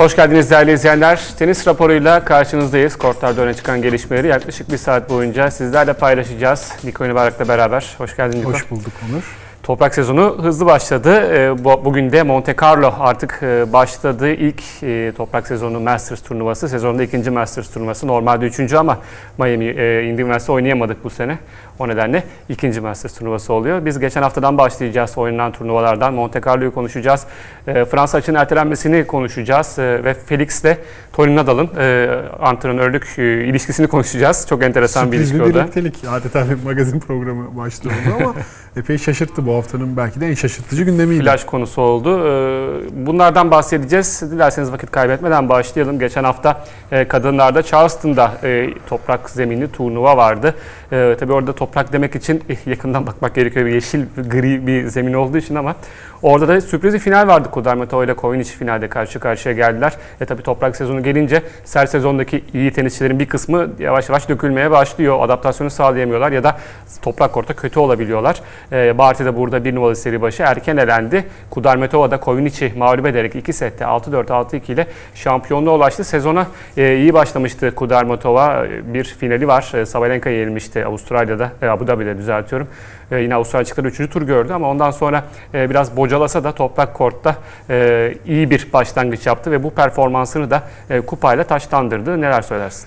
Hoş geldiniz değerli izleyenler. Tenis raporuyla karşınızdayız. Kortlarda öne çıkan gelişmeleri yaklaşık bir saat boyunca sizlerle paylaşacağız. Niko Ünibarak'la beraber. Hoş geldin Niko. Hoş bulduk Onur. Toprak sezonu hızlı başladı. Ee, bu- Bugün de Monte Carlo artık e, başladı. İlk e, toprak sezonu Masters turnuvası. Sezonda ikinci Masters turnuvası. Normalde üçüncü ama Miami e, Indy Üniversitesi oynayamadık bu sene. O nedenle ikinci Masters turnuvası oluyor. Biz geçen haftadan başlayacağız oynanan turnuvalardan. Monte Carlo'yu konuşacağız. E, Fransa açının ertelenmesini konuşacağız. E, ve Felix'le Tony Nadal'ın e, antrenörlük e, ilişkisini konuşacağız. Çok enteresan bir Sürpriz ilişki bir o da. birliktelik. Adeta bir magazin programı başlığı oldu ama epey şaşırttı bu haftanın belki de en şaşırtıcı gündemiydi. Flash konusu oldu. Ee, Bunlardan bahsedeceğiz. Dilerseniz vakit kaybetmeden başlayalım. Geçen hafta e, kadınlarda Charleston'da e, toprak zeminli turnuva vardı. Ee, Tabii orada toprak demek için eh, yakından bakmak gerekiyor. Yeşil, gri bir zemin olduğu için ama orada da sürpriz bir final vardı. Kudarmetova ile Koyunic finalde karşı karşıya geldiler. E tabii toprak sezonu gelince ser sezondaki iyi tenisçilerin bir kısmı yavaş yavaş dökülmeye başlıyor. Adaptasyonu sağlayamıyorlar ya da toprak kortta kötü olabiliyorlar. E, Barty de burada bir numaralı seri başı erken elendi. Kudarmetova da Koyunic'i mağlup ederek 2 sette 6-4 6-2 ile şampiyonluğa ulaştı. Sezona e, iyi başlamıştı Kudarmetova. E, Bir finali var. E, Sabalenka'ya yenilmişti Avustralya'da, e, Abu Dhabi'de düzeltiyorum. E, yine Avustralya çıktıkları 3. tur gördü ama ondan sonra e, biraz bocalasa da toprak kortta e, iyi bir başlangıç yaptı ve bu performansını da e, kupayla taşlandırdı. Neler söylersin?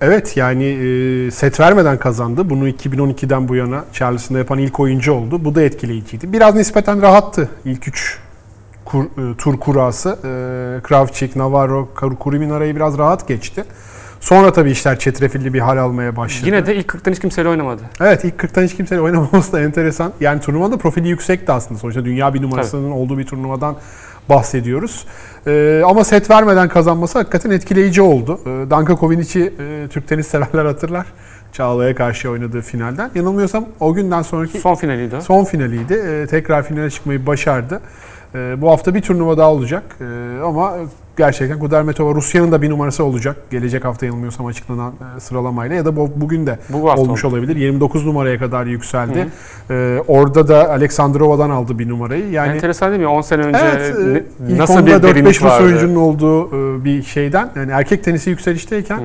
Evet yani e, set vermeden kazandı. Bunu 2012'den bu yana Charleston'da yapan ilk oyuncu oldu. Bu da etkileyiciydi. Biraz nispeten rahattı ilk 3 tur kurası. E, Kravchik, Navarro, Kurimin arayı biraz rahat geçti. Sonra tabii işler çetrefilli bir hal almaya başladı. Yine de ilk 40'tan hiç kimseyle oynamadı. Evet ilk 40'tan hiç kimsenin oynamaması da enteresan. Yani turnuvada profili yüksekti aslında. Sonuçta dünya bir numarasının olduğu bir turnuvadan bahsediyoruz. Ee, ama set vermeden kazanması hakikaten etkileyici oldu. Ee, Danka Kovinic'i e, Türk tenis severler hatırlar. Çağla'ya karşı oynadığı finalden. Yanılmıyorsam o günden sonraki Son finaliydi o. son finaliydi. Ee, tekrar finale çıkmayı başardı. Ee, bu hafta bir turnuva daha olacak. Ee, ama gerçekten Kudermetova Rusya'nın da bir numarası olacak. Gelecek hafta yanılmıyorsam açıklanan e, sıralamayla ya da bu, bugün de Bu olmuş oldu. olabilir. 29 numaraya kadar yükseldi. Ee, orada da Aleksandrova'dan aldı bir numarayı. Yani Enteresan değil mi? 10 sene önce evet, e, ne- nasıl bir 4-5 derinlik Rus oyuncunun olduğu e, bir şeyden yani erkek tenisi yükselişteyken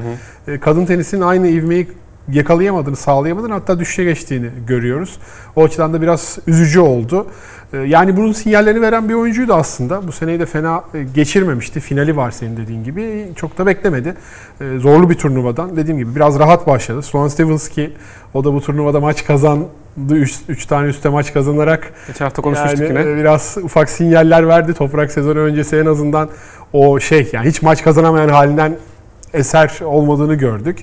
e, kadın tenisinin aynı ivmeyi yakalayamadığını, sağlayamadığını hatta düşüşe geçtiğini görüyoruz. O açıdan da biraz üzücü oldu. E, Yani bunun sinyallerini veren bir oyuncuydu aslında. Bu seneyi de fena e, geçirmemişti. Finali var senin dediğin gibi. Çok da beklemedi. E, Zorlu bir turnuvadan. Dediğim gibi biraz rahat başladı. Sloane Stevens ki o da bu turnuvada maç kazandı. 3 tane üstte maç kazanarak Geçen hafta konuşmuştuk yani yine. e, biraz ufak sinyaller verdi. Toprak sezonu öncesi en azından o şey yani hiç maç kazanamayan halinden eser olmadığını gördük.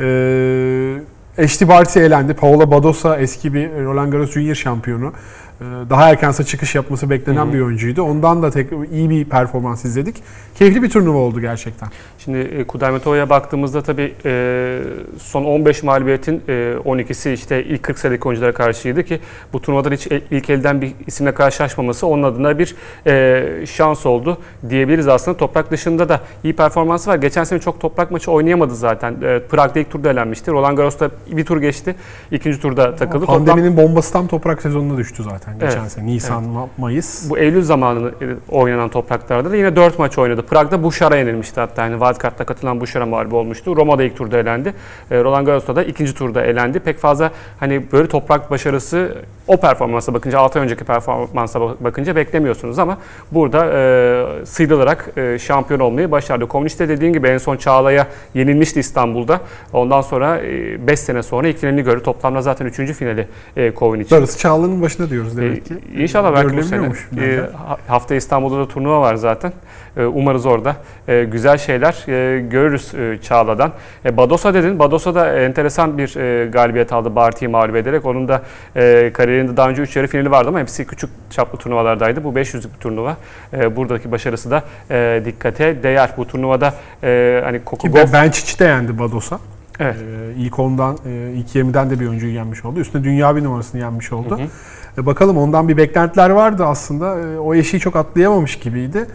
Ee, Ashley Barty elendi. Paola Badosa eski bir Roland Garros Junior şampiyonu. Ee, Daha erkense çıkış yapması beklenen Hı hı. bir oyuncuydu. Ondan da tek iyi bir performans izledik. Keyifli bir turnuva oldu gerçekten. Şimdi e, Kudermetova'ya baktığımızda tabii e, son 15 mağlubiyetin e, 12'si işte ilk 40 sıradaki oyunculara karşıydı ki bu turnuvadan hiç ilk elden bir isimle karşılaşmaması onun adına bir e, şans oldu diyebiliriz aslında. Toprak dışında da iyi performansı var. Geçen sene çok toprak maçı oynayamadı zaten. E, Prag'da ilk turda elenmişti. Roland Garros'ta bir tur geçti. İkinci turda takıldı. Toplam- Pandeminin bombası tam toprak sezonuna düştü zaten geçen Evet, sene. Nisan, Ma- Mayıs. Bu Eylül zamanı e, oynanan topraklarda da yine 4 maç oynadı. Prag'da Buşar'a yenilmişti hatta. Yani Wildcard'da katılan Buşar'a mağlup olmuştu. Roma'da ilk turda elendi. E, Roland Garros'ta da ikinci turda elendi. Pek fazla hani böyle toprak başarısı o performansa bakınca 6 ay önceki performansa bak- bakınca beklemiyorsunuz ama burada e, sıyrılarak e, şampiyon olmayı başardı. Komünist de dediğin gibi en son Çağla'ya yenilmişti İstanbul'da. Ondan sonra 5 sene sonra ilk finalini gördü. Toplamda zaten 3. finali e, Kovin için. Darısı Çağla'nın başına diyoruz demek ki. Ee, İnşallah belki bu sene. Ha- hafta İstanbul'da da turnuva var zaten. Ee, umarız orada e, güzel şeyler e, görürüz e, Çağla'dan. E, Badosa dedin. Badosa da enteresan bir e, galibiyet aldı Barty'yi mağlup ederek. Onun da e, kariyerinde daha önce 3 yarı finali vardı ama hepsi küçük çaplı turnuvalardaydı. Bu 500'lük bir turnuva. E, buradaki başarısı da e, dikkate değer. Bu turnuvada e, hani Ki Kokugov... Benčić de yendi Bados'a. Evet. Ee, ilk ondan, e, ilk 20'den de bir oyuncuyu yenmiş oldu. Üstüne dünya bir numarasını yenmiş oldu. Hı hı. E, bakalım ondan bir beklentiler vardı aslında. E, o eşiği çok atlayamamış gibiydi.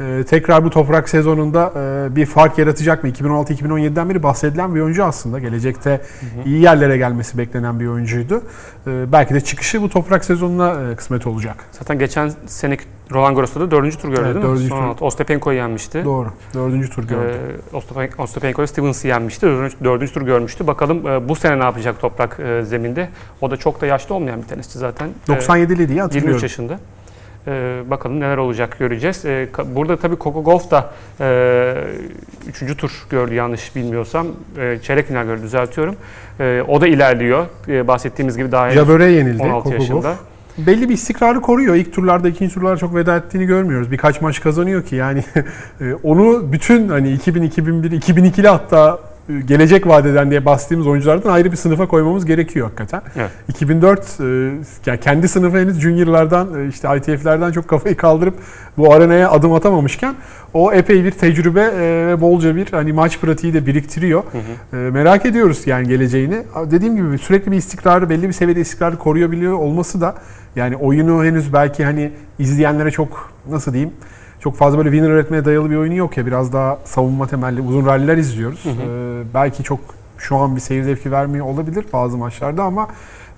E, tekrar bu toprak sezonunda e, bir fark yaratacak mı? 2016-2017'den beri bahsedilen bir oyuncu aslında. Gelecekte iyi yerlere gelmesi beklenen bir oyuncuydu. E, belki de çıkışı bu toprak sezonuna e, kısmet olacak. Zaten geçen seneki Roland Garros'ta da dördüncü tur gördü Evet, değil mi? Son tur. altı. Ostapenko'yu yenmişti. Doğru. Dördüncü tur gördü. Ee, Ostapen- Ostapenko Stevens'ı yenmişti. Dördüncü, dördüncü tur görmüştü. Bakalım e, bu sene ne yapacak toprak e, zeminde. O da çok da yaşlı olmayan bir tenisçi zaten. Ee, 97'li diye 23 hatırlıyorum. yaşında. Ee, bakalım neler olacak göreceğiz. Ka- burada tabii Coco Golf da e, üçüncü tur gördü yanlış bilmiyorsam. E, çeyrek final gördü düzeltiyorum. E, o da ilerliyor. E, bahsettiğimiz gibi daha Jabber'e yenildi 16 Coco yaşında. Gauff. Belli bir istikrarı koruyor. İlk turlarda, ikinci turlarda çok veda ettiğini görmüyoruz. Birkaç maç kazanıyor ki yani e, onu bütün hani 2000, 2001, 2002'li hatta e, gelecek vadeden diye bastığımız oyunculardan ayrı bir sınıfa koymamız gerekiyor hakikaten. Evet. 2004 e, yani kendi sınıfı henüz juniorlardan e, işte ITF'lerden çok kafayı kaldırıp bu arenaya adım atamamışken o epey bir tecrübe e, ve bolca bir hani maç pratiği de biriktiriyor. Hı hı. E, merak ediyoruz yani geleceğini. Dediğim gibi sürekli bir istikrarı, belli bir seviyede istikrarı koruyabiliyor olması da yani oyunu henüz belki hani izleyenlere çok nasıl diyeyim çok fazla böyle winner üretmeye dayalı bir oyunu yok ya. Biraz daha savunma temelli uzun ralliler izliyoruz. Hı hı. E, belki çok şu an bir seyir zevki vermiyor olabilir bazı maçlarda ama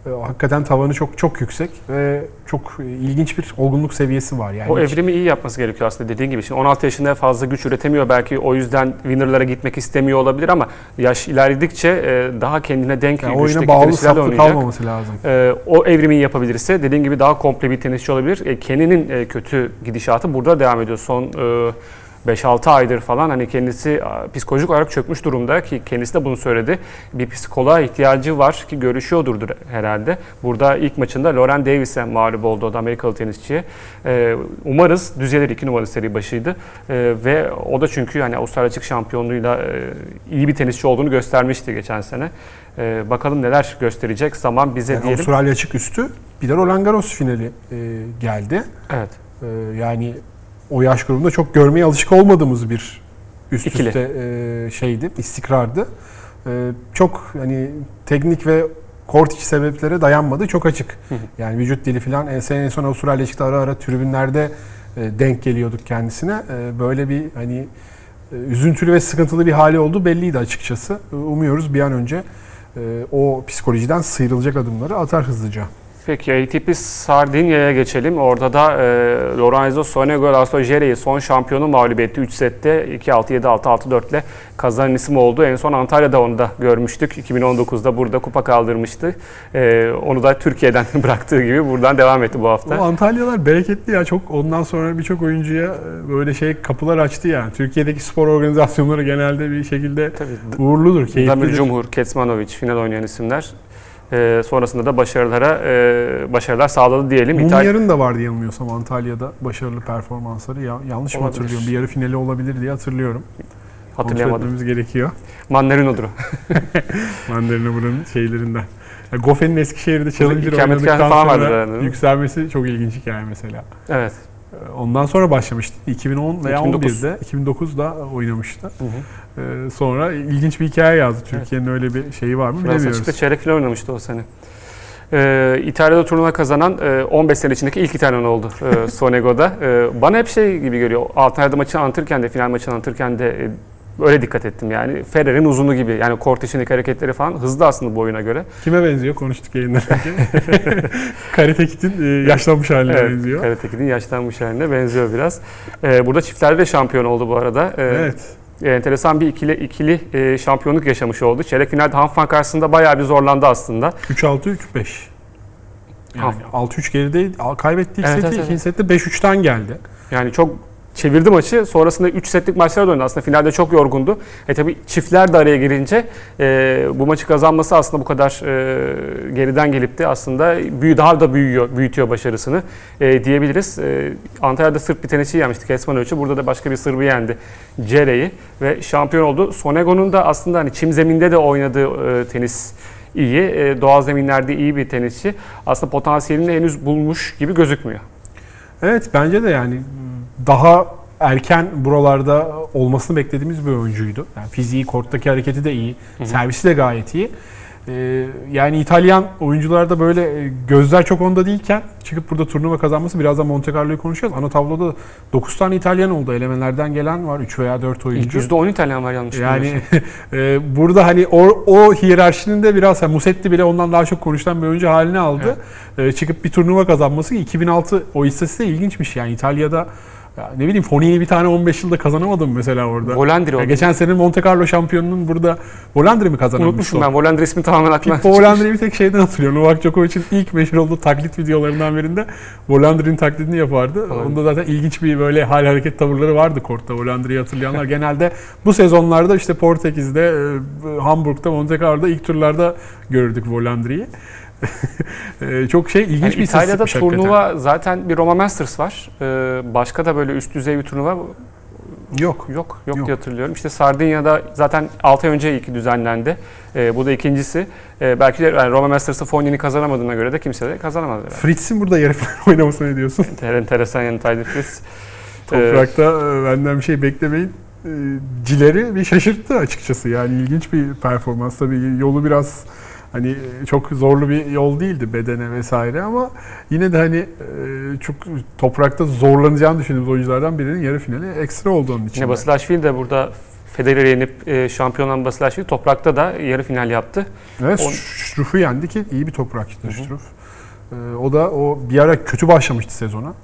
e, hakikaten tavanı çok çok yüksek ve çok e, ilginç bir olgunluk seviyesi var yani. O evrimi iyi yapması gerekiyor aslında dediğin gibi. Şimdi 16 yaşında fazla güç üretemiyor belki o yüzden winner'lara gitmek istemiyor olabilir ama yaş ilerledikçe e, daha kendine denk yani güçteki oyuna bağlı saplı oynayacak. kalmaması lazım. E, o evrimi yapabilirse dediğin gibi daha komple bir tenisçi olabilir. E, Kenny'nin e, kötü gidişatı burada devam ediyor. Son e, 5-6 aydır falan hani kendisi psikolojik olarak çökmüş durumda ki kendisi de bunu söyledi. Bir psikoloğa ihtiyacı var ki görüşüyordurdur herhalde. Burada ilk maçında Lauren Davis'e mağlup oldu o da Amerikalı tenisçiye. E, umarız düzelir 2 numaralı seri başıydı. E, ve o da çünkü hani Avustralya açık şampiyonluğuyla e, iyi bir tenisçi olduğunu göstermişti geçen sene. E, bakalım neler gösterecek zaman bize Yani diyelim. Avustralya açık üstü bir de Roland Garros finali e, geldi. Evet. E, yani o yaş grubunda çok görmeye alışık olmadığımız bir üst İkili. üste e, şeydi, istikrardı. E, çok hani teknik ve kort içi sebeplere dayanmadı. Çok açık. Hı hı. Yani vücut dili falan en en son Avustralya çıktı ara ara tribünlerde e, denk geliyorduk kendisine. E, böyle bir hani e, üzüntülü ve sıkıntılı bir hali olduğu belliydi açıkçası. E, Umuyoruz bir an önce e, o psikolojiden sıyrılacak adımları atar hızlıca. Peki ATP Sardinya'ya geçelim. Orada da e, Lorenzo Sonego Laszlo Djeri'yi son şampiyonu mağlup etti. 3 sette 2-6, 7-6, 6-4 ile kazanan isim oldu. En son Antalya'da onu da görmüştük. 2019'da burada kupa kaldırmıştı. E, onu da Türkiye'den bıraktığı gibi buradan devam etti bu O hafta. Antalyalar bereketli ya. Çok ondan sonra birçok oyuncuya e, böyle şey kapılar açtı yani. Türkiye'deki spor organizasyonları genelde bir şekilde Tabii uğurludur, Damir keyiflidir. Cumhur, Kecmanovic final oynayan isimler. E, sonrasında da başarılara e, başarılar sağladı diyelim. Mumyar'ın da vardı yanılmıyorsam Antalya'da başarılı performansları. Ya, yanlış mı hatırlıyorum? Bir yarı finali olabilir diye hatırlıyorum. Hatırlayamadım. gerekiyor. Mandarino'dur o. Mandarina buranın şeylerinden. Ya, Goffen'in Eskişehir'de Challenger oynadıktan sonra mi? yükselmesi çok ilginç hikaye mesela. Evet. Ondan sonra başlamıştı. 2010 veya 2009. 11'de, 2009'da oynamıştı. Hı hı. Ee, sonra ilginç bir hikaye yazdı. Türkiye'nin öyle bir şeyi var mı Fransa bilemiyoruz. açıkta çeyrek final oynamıştı o sene. Ee, İtalya'da turnuva kazanan e, 15 sene içindeki ilk İtalyan oldu e, Sonego'da. E, bana hep şey gibi geliyor. Antalya'da maçı anlatırken de, final maçını anlatırken de e, öyle dikkat ettim yani. Ferrer'in uzunu gibi. Yani kort içindeki hareketleri falan hızlı aslında boyuna göre. Kime benziyor? Konuştuk yayından önce. Karitekit'in e, yaşlanmış haline Evet, benziyor. Karatekin'in yaşlanmış haline benziyor biraz. E, burada çiftlerde de şampiyon oldu bu arada. E, Evet. Enteresan bir ikili ikili e, şampiyonluk yaşamış oldu. Çeyrek finalde Hanfman karşısında bayağı bir zorlandı aslında. 3-6-3-5. Yani Haf- 6-3 gerideydi. Kaybettiği ilk Evet, seti evet, ikinci sette 5-3'ten geldi. Yani çok çevirdi maçı. Sonrasında 3 setlik maçlar da oynadı. Aslında finalde çok yorgundu. E tabi çiftler de araya girince e, bu maçı kazanması aslında bu kadar e, geriden gelip de aslında büyü daha da büyüyor, büyütüyor başarısını e, diyebiliriz. E, Antalya'da Sırp bir tenisçi yenmişti Kesman Ölçü. Burada da başka bir Sırbı yendi. Cere'yi ve şampiyon oldu. Sonego'nun da aslında hani çim zeminde de oynadığı e, tenis iyi. E, doğal zeminlerde iyi bir tenisçi. Aslında potansiyelini henüz bulmuş gibi gözükmüyor. Evet bence de yani daha erken buralarda olmasını beklediğimiz bir oyuncuydu. Yani fiziği, korttaki hareketi de iyi. Hı hı. Servisi de gayet iyi. Ee, yani İtalyan oyuncularda böyle e, gözler çok onda değilken çıkıp burada turnuva kazanması birazdan Monte Carlo'yu konuşacağız. Ana tabloda 9 tane İtalyan oldu. Elemelerden gelen var 3 veya 4 İlk oyuncu. %10 İtalyan var yanlış Yani e, burada hani o, o hiyerarşinin de biraz hani Musetti bile ondan daha çok konuşulan bir oyuncu haline aldı. E, çıkıp bir turnuva kazanması 2006 o istatistiği ilginçmiş yani İtalya'da ya ne bileyim Fonini bir tane 15 yılda kazanamadı mı mesela orada? Volandri oldu. geçen sene Monte Carlo şampiyonunun burada Volandri mi kazanmıştı? Unutmuşum ben. Volandri ismi tamamen aklıma Pippo Volandri'yi bir tek şeyden hatırlıyorum. Novak Djokovic'in ilk meşhur olduğu taklit videolarından birinde Volandri'nin taklidini yapardı. Tamam. Onda zaten ilginç bir böyle hal hareket tavırları vardı kortta Volandri'yi hatırlayanlar. Genelde bu sezonlarda işte Portekiz'de, e, Hamburg'da, Monte Carlo'da ilk turlarda görürdük Volandri'yi. E, Çok şey ilginç Yani bir İtalya'da istatistikmiş hakikaten. turnuva zaten bir Roma Masters var. Ee, başka da böyle üst düzey bir turnuva yok. yok. Yok, Yok. diye hatırlıyorum. İşte Sardinya'da zaten 6 ay önce ilki düzenlendi. Ee, bu da ikincisi. Ee, belki de yani Roma Masters'ı Fognini kazanamadığına göre de kimse de kazanamadı. herhalde. Fritz'in burada yarı final oynamasını ne diyorsun? Enter- Enteresan yani Tyler Fritz. Toprakta e, benden bir şey beklemeyin. E, Cileri bir şaşırttı açıkçası. Yani ilginç bir performans. Tabii yolu biraz hani e, çok zorlu bir yol değildi bedene vesaire ama yine de hani e, çok toprakta zorlanacağını düşündüğümüz oyunculardan birinin yarı finali ekstra oldu onun için. Yine Basilashvili de burada Federer'i yenip e, şampiyon olan Basilashvili toprakta da yarı final yaptı. Evet, On- Struff'u yendi ki iyi bir toprakçıydı Struff. E, o da o bir ara kötü başlamıştı sezona.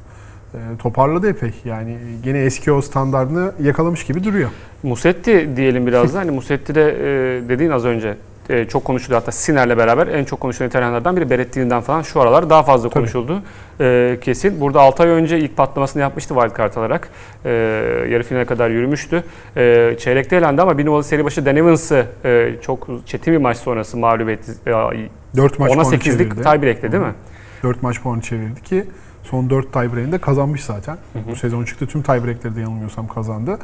E, toparladı epey. Yani gene eski o standartını yakalamış gibi duruyor. Musetti diyelim biraz da. Hani Musetti de e, dediğin az önce e, çok konuşuluyor. Hatta Siner'le beraber en çok konuşulan İtalyanlardan biri Berettini'den falan şu aralar daha fazla konuşuldu. E, kesin. Burada 6 ay önce ilk patlamasını yapmıştı wildcard alarak. E, yarı finale kadar yürümüştü. E, çeyrekte elendi ama bir numaralı seri başı Dan Evans'ı e, çok çetin bir maç sonrası mağlup etti. E, 4 maç ona puanı 8'lik çevirdi. tiebreak'te değil mi? 4 maç puanı çevirdi ki son 4 tiebreak'ini de kazanmış zaten. Bu sezon çıktı tüm tiebreak'leri de yanılmıyorsam kazandı.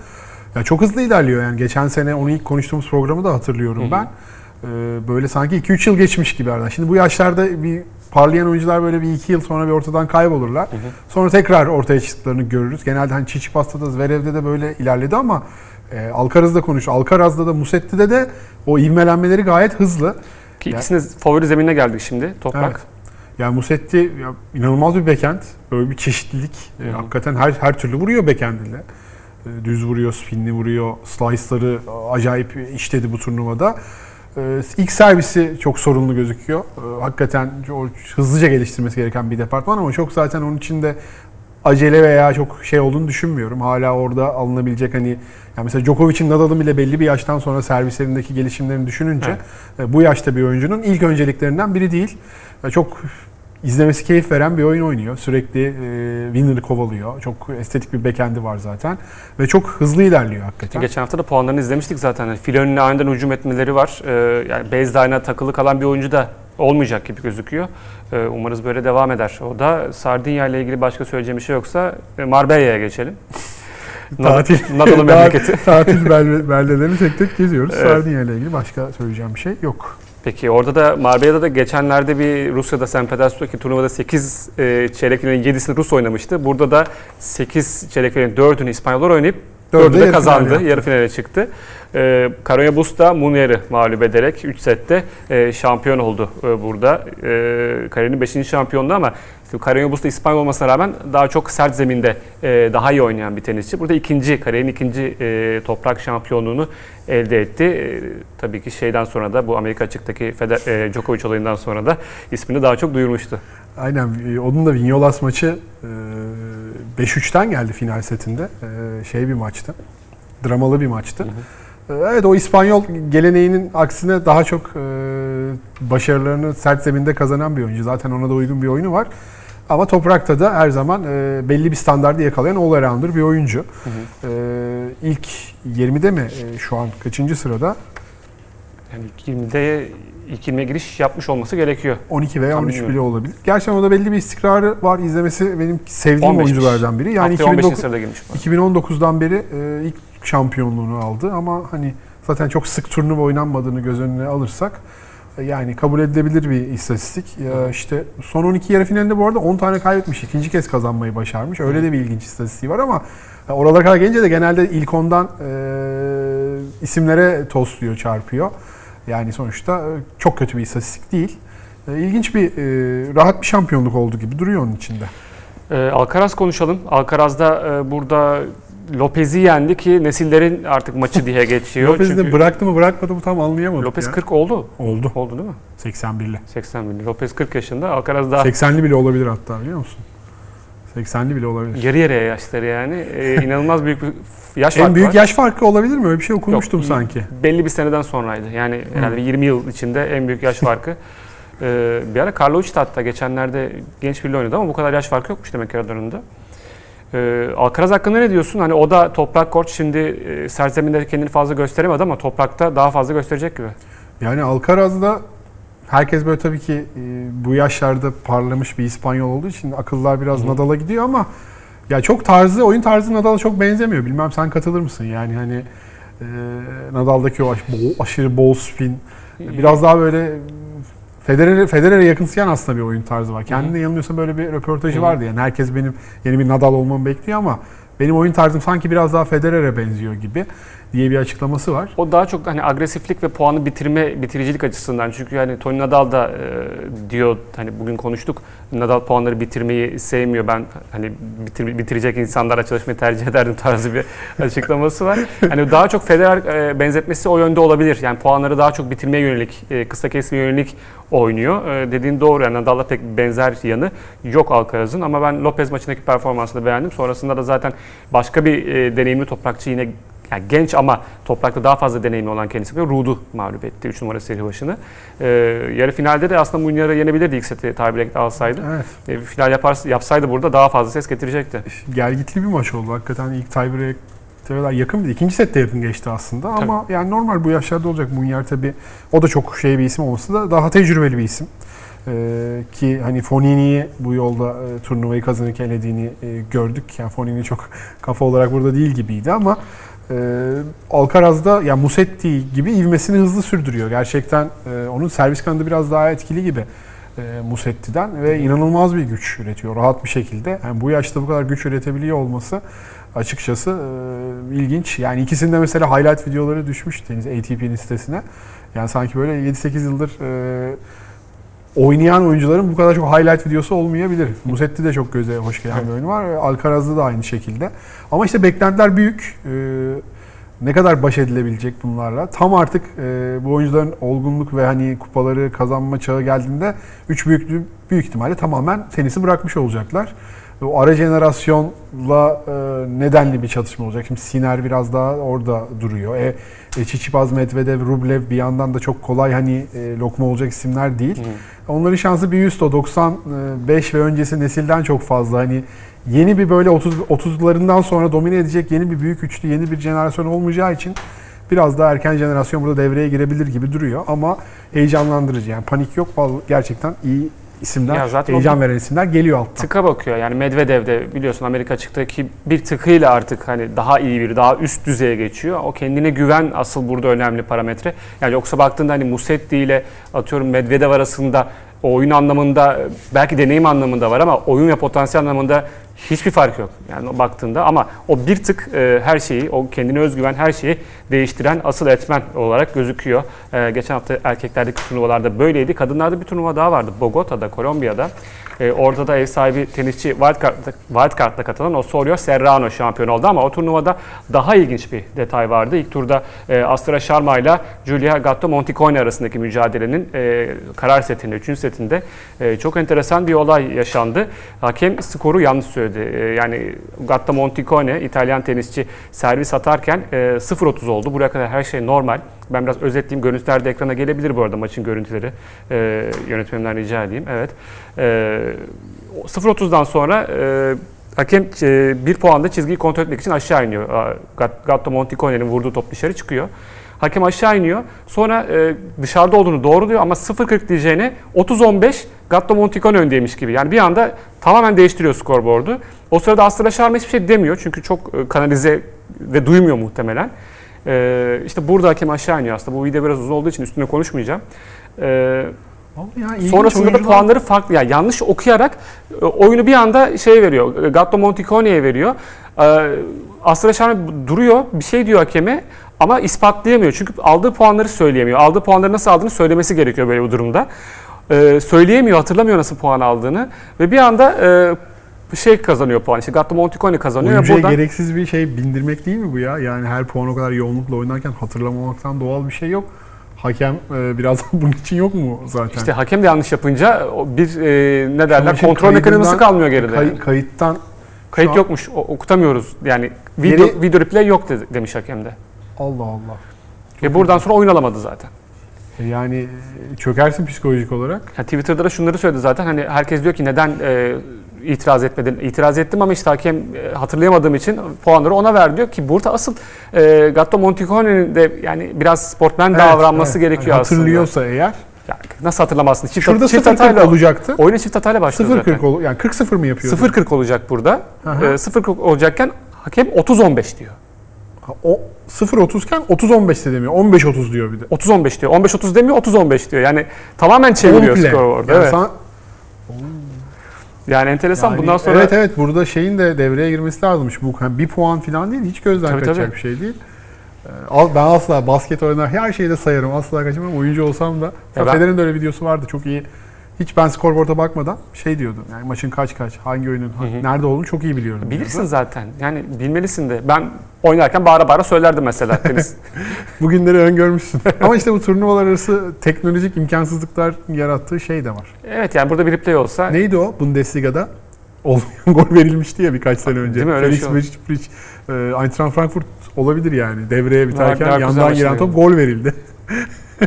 Ya çok hızlı ilerliyor yani. Geçen sene onu ilk konuştuğumuz programı da hatırlıyorum ben. Ee, böyle sanki 2-3 yıl geçmiş gibi aradan. Şimdi bu yaşlarda bir parlayan oyuncular böyle bir 2 yıl sonra bir ortadan kaybolurlar. Sonra tekrar ortaya çıktıklarını görürüz. Genelde hani Çiçipas'ta da Zverev'de de böyle ilerledi ama e, Alcaraz'da konuş. Alcaraz'da da Musetti'de de o ivmelenmeleri gayet hızlı. Ki ikisinin favori zeminine geldik şimdi. Toprak. Evet. Yani Musetti ya, inanılmaz bir backhand. Böyle bir çeşitlilik. E, Hı hı. hakikaten her her türlü vuruyor backhand'iyle. E, düz vuruyor, spinli vuruyor. Slice'ları acayip işledi bu turnuvada. E, ilk servisi çok sorunlu gözüküyor. E, hakikaten hızlıca geliştirmesi gereken bir departman ama çok zaten onun içinde acele veya çok şey olduğunu düşünmüyorum. Hala orada alınabilecek hani yani mesela Djokovic'in Nadal'ın bile belli bir yaştan sonra servislerindeki gelişimlerini düşününce e, bu yaşta bir oyuncunun ilk önceliklerinden biri değil. Çok izlemesi keyif veren bir oyun oynuyor. Sürekli e, winner'ı kovalıyor. Çok estetik bir backend'i var zaten. Ve çok hızlı ilerliyor hakikaten. Geçen hafta da puanlarını izlemiştik zaten. Yani file önüne aniden hücum etmeleri var. Ee, yani baseline'a takılı kalan bir oyuncu da olmayacak gibi gözüküyor. Ee, umarız böyle devam eder. O da Sardinya ile ilgili başka söyleyeceğim bir şey yoksa e, Marbella'ya geçelim. Tatil. Nadal'ın memleketi. Tatil bel- beldelerini tek tek geziyoruz. Evet. Sardinya ile ilgili başka söyleyeceğim bir şey yok. Peki orada da Marbella'da da geçenlerde bir Rusya'da St. Petersburg'daki turnuvada 8 e, çeyrek finalin 7'sini Rus oynamıştı. Burada da 8 çeyrek finalin 4'ünü İspanyollar oynayıp Dördü 4'ü de kazandı. Yarı finale çıktı. E, Karonya Busta Munier'i mağlup ederek 3 sette e, şampiyon oldu e, burada. E, kariyerin 5. şampiyonluğu ama işte Busta İspanyol olmasına rağmen daha çok sert zeminde e, daha iyi oynayan bir tenisçi. Burada ikinci, kariyerin ikinci e, toprak şampiyonluğunu elde etti. E, tabii ki şeyden sonra da bu Amerika açıktaki Feder, e, Djokovic olayından sonra da ismini daha çok duyurmuştu. Aynen. e, Onun da Vinyolas maçı e, 5-3'ten geldi final setinde. E, Şey bir maçtı. Dramalı bir maçtı. E, Evet o İspanyol geleneğinin aksine daha çok e, başarılarını sert zeminde kazanan bir oyuncu. Zaten ona da uygun bir oyunu var. Ama toprakta da her zaman e, belli bir standardı yakalayan all-rounder bir oyuncu. E, ilk 20'de mi e, şu an kaçıncı sırada? Yani 20'de ilk 20'ye giriş yapmış olması gerekiyor. 12 veya Tam 13 bilmiyorum. bile olabilir. Gerçekten o da belli bir istikrarı var. İzlemesi benim sevdiğim 15'miş. oyunculardan biri. Yani Haftaya 15. 2009 sırada girmiş. bu. 2019'dan beri e, ilk şampiyonluğunu aldı ama hani zaten çok sık turnuva oynanmadığını göz önüne alırsak yani kabul edilebilir bir istatistik. Ya işte son 12 yarı finalinde bu arada 10 tane kaybetmiş. ikinci kez kazanmayı başarmış. Öyle de bir ilginç istatistiği var ama e, oralara kadar gelince de genelde ilk ondan e, isimlere tosluyor, çarpıyor. Yani sonuçta e, çok kötü bir istatistik değil. E, İlginç bir, e, rahat bir şampiyonluk oldu gibi duruyor onun içinde. Ee, Alcaraz konuşalım. Alcaraz'da e, burada Lopez'i yendi ki nesillerin artık maçı diye geçiyor. Lopez de Çünkü bıraktı mı bırakmadı mı tam anlayamadım. Lopez ya. 40 oldu. Oldu. Oldu değil mi? 81'li. 80 bin. Lopez 40 yaşında. Alcaraz daha 80'li bile olabilir hatta biliyor musun? 80'li bile olabilir. yarı yarıya yaşları yani. Ee, inanılmaz büyük bir yaş En farkı büyük var. yaş farkı olabilir mi? Öyle bir şey okumuştum Yok, sanki. Belli bir seneden sonraydı. Yani herhalde 20 yıl içinde en büyük yaş farkı. Ee, bir ara Carlo Uçta geçenlerde genç biriyle oynadı ama bu kadar yaş farkı yokmuş demek ki aralarında. Ee, Alcaraz hakkında ne diyorsun? Hani o da toprak kort şimdi e, sert zeminde kendini fazla gösteremedi ama toprakta daha fazla gösterecek gibi. Yani Alcaraz'da herkes böyle tabii ki e, bu yaşlarda parlamış bir İspanyol olduğu için akıllar biraz hı. Nadal'a gidiyor ama ya çok tarzı, oyun tarzı Nadal'a çok benzemiyor. Bilmem sen katılır mısın? Yani hani e, Nadal'daki o aş- bol- aşırı bol spin biraz daha böyle Federer'e Federer'e yakınsayan aslında bir oyun tarzı var. Kendine yanılmıyorsa böyle bir röportajı hı. vardı yani. Herkes benim yeni bir Nadal olmamı bekliyor ama benim oyun tarzım sanki biraz daha Federer'e benziyor gibi diye bir açıklaması var. O daha çok hani agresiflik ve puanı bitirme bitiricilik açısından. Çünkü hani Tony Nadal da e, diyor hani bugün konuştuk. Nadal puanları bitirmeyi sevmiyor. Ben hani bitir, bitirecek insanlarla çalışmayı tercih ederdim tarzı bir açıklaması var. Hani daha çok Federer e, benzetmesi o yönde olabilir. Yani puanları daha çok bitirmeye yönelik, e, kısa kesmeye yönelik oynuyor. E, dediğin doğru yani Nadal'la pek benzer yanı yok Alcaraz'ın ama ben Lopez maçındaki performansını beğendim. Sonrasında da zaten başka bir e, deneyimli toprakçı yine yani genç ama toprakta daha fazla deneyimi olan kendisi Ruud'u mağlup etti 3 numara seri başını. Ee, yarı finalde de aslında Munyar'ı yenebilirdi ilk seti tabirle alsaydı. Evet. Ee, final yapar, yapsaydı burada daha fazla ses getirecekti. Gelgitli bir maç oldu. Hakikaten ilk tiebreak'e kadar yakın bir İkinci set de yakın geçti aslında ama yani normal bu yaşlarda olacak. Munyar tabii o da çok şey bir isim olması da daha tecrübeli bir isim. Ee, ki hani Fonini'yi bu yolda e, turnuvayı kazanırken elediğini e, gördük. Yani Fonini çok kafa olarak burada değil gibiydi ama e, Alcaraz'da yani Musetti gibi ivmesini hızlı sürdürüyor. Gerçekten e, onun servis kanadı biraz daha etkili gibi e, Musetti'den ve inanılmaz bir güç üretiyor rahat bir şekilde. Yani bu yaşta bu kadar güç üretebiliyor olması açıkçası e, ilginç. Yani ikisinde mesela highlight videoları düşmüş deniz ATP'nin sitesine. Yani sanki böyle 7-8 yıldır e, oynayan oyuncuların bu kadar çok highlight videosu olmayabilir. Musetti de çok göze hoş gelen bir oyunu var. Alcaraz'da da aynı şekilde. Ama işte beklentiler büyük. E, ne kadar baş edilebilecek bunlarla? Tam artık e, bu oyuncuların olgunluk ve hani kupaları kazanma çağı geldiğinde üç büyüklü büyük ihtimalle tamamen tenisi bırakmış olacaklar. O ara jenerasyonla e, nedenli bir çatışma olacak. Şimdi Siner biraz daha orada duruyor. E, e Çiçipaz, Medvedev, Rublev bir yandan da çok kolay hani e, lokma olacak isimler değil. Onların şansı bir üst o 95 ve öncesi nesilden çok fazla. Hani yeni bir böyle 30 30'larından sonra domine edecek yeni bir büyük üçlü, yeni bir jenerasyon olmayacağı için biraz daha erken jenerasyon burada devreye girebilir gibi duruyor ama heyecanlandırıcı. Yani panik yok. Vallahi Gerçekten iyi isimler, Ya zaten heyecan veren isimler geliyor alttan. Tıka bakıyor yani Medvedev de biliyorsun Amerika açıktaki bir tıkıyla artık hani daha iyi bir daha üst düzeye geçiyor. O kendine güven asıl burada önemli parametre. Yani yoksa baktığında hani Musetti ile atıyorum Medvedev arasında o oyun anlamında belki deneyim anlamında var ama oyun ve potansiyel anlamında hiçbir fark yok. Yani baktığında ama o bir tık e, her şeyi, o kendine özgüven her şeyi değiştiren asıl etmen olarak gözüküyor. E, geçen hafta erkeklerdeki turnuvalarda böyleydi. Kadınlarda bir turnuva daha vardı. Bogota'da, Kolombiya'da. E, orada da ev sahibi tenisçi wildcard'la wildcard'la katılan Osorio Serrano şampiyon oldu ama o turnuvada daha ilginç bir detay vardı. İlk turda e, Astra Sharma ile Giulia Gatto Monticone arasındaki mücadelenin e, karar setinde, 3. setinde e, çok enteresan bir olay yaşandı. Hakem skoru yanlış söyledi. E, yani Gatto Monticone İtalyan tenisçi servis atarken e, 0-30 oldu. Buraya kadar her şey normal. Ben biraz özetleyeyim. Görüntüler de ekrana gelebilir bu arada maçın görüntüleri. E, yönetmenimden rica edeyim. Evet. E, 0.30'dan sonra hakem e, bir puanda çizgiyi kontrol etmek için aşağı iniyor. Gatto Monticone'nin vurduğu top dışarı çıkıyor. Hakem aşağı iniyor. Sonra e, dışarıda olduğunu doğruluyor ama 0.40 diyeceğine 30-15 Gatto Monticone öndeymiş gibi. Yani bir anda tamamen değiştiriyor skorboardu. O sırada Astra Sharma hiçbir şey demiyor çünkü çok e, kanalize ve duymuyor muhtemelen. E, işte burada hakem aşağı iniyor aslında. Bu video biraz uzun olduğu için üstüne konuşmayacağım. E, ya, Sonrasında da puanları farklı. Yani yanlış okuyarak e, oyunu bir anda şey veriyor. e, Gatto Monticone'ye veriyor. Astra Şahane duruyor. Bir şey diyor hakeme ama ispatlayamıyor. Çünkü aldığı puanları söyleyemiyor. Aldığı puanları nasıl aldığını söylemesi gerekiyor böyle bir durumda. E, söyleyemiyor, hatırlamıyor nasıl puan aldığını. Ve bir anda e, şey kazanıyor puan. İşte Gatto Monticone kazanıyor. Oyuncuya buradan... gereksiz bir şey bindirmek değil mi bu ya? Yani her puan o kadar yoğunlukla oynarken hatırlamamaktan doğal bir şey yok. Hakem e, biraz bunun için yok mu zaten? İşte hakem de yanlış yapınca bir e, ne derler kontrol mekanizması kalmıyor geride. Kay- kayıttan Kayıt an- yokmuş, okutamıyoruz. Yani video, Geri- video replay yok de- demiş hakem de. Allah Allah. Ve buradan sonra oyun alamadı zaten. E, Yani e, çökersin psikolojik olarak. Ya Twitter'da da şunları söyledi zaten. Hani herkes diyor ki neden e, itiraz etmedin? İtiraz ettim ama işte hakem e, hatırlayamadığım için puanları ona ver diyor ki burada asıl e, Gatto Monticone'nin de yani biraz sportmen Evet, davranması evet. gerekiyor Yani aslında. Hatırlıyorsa eğer. Yani nasıl hatırlamazsın? Çift, Şurada çift 0-40 hatayla olacaktı. Oyuna çift hatayla başlıyor 0-40 zaten. ol yani 40-0 mı yapıyordu? 0-40 olacak burada. Aha. E, 0-40 olacakken hakem 30-15 diyor. Ha, O 0-30 iken 30-15 de demiyor. 15-30 diyor bir de. 30-15 diyor. 15-30 demiyor 30-15 diyor. Yani tamamen çeviriyor Komple. skoru orada. Yani evet. sana- Yani enteresan. yani Bundan sonra Evet evet burada şeyin de devreye girmesi lazımmış. Bu hani bir puan falan değil hiç gözden Tabii, kaçacak tabii. bir şey değil. Ee, Ben asla basket oynar her şeyde sayarım. Asla kaçırmam. Oyuncu olsam da. ben- Federer'in de öyle videosu vardı. Çok iyi. Hiç ben skorboard'a bakmadan şey diyordum. Yani maçın kaç kaç, hangi oyunun hı. nerede olduğunu çok iyi biliyorum. bilirsin diyordu. zaten. Yani bilmelisin de. Ben oynarken bağıra bağıra söylerdim mesela tenis. Bugünleri öngörmüşsün. Ama işte bu turnuvalar arası teknolojik imkansızlıklar yarattığı şey de var. evet yani burada bir replay olsa Neydi o Bundesliga'da? Olmayan gol verilmişti ya birkaç sene önce. Değil mi? Öyle Felix şey oldu. Mecic, e, Eintracht Frankfurt olabilir yani. Devreye biterken Leverkusen yandan giren top gol verildi.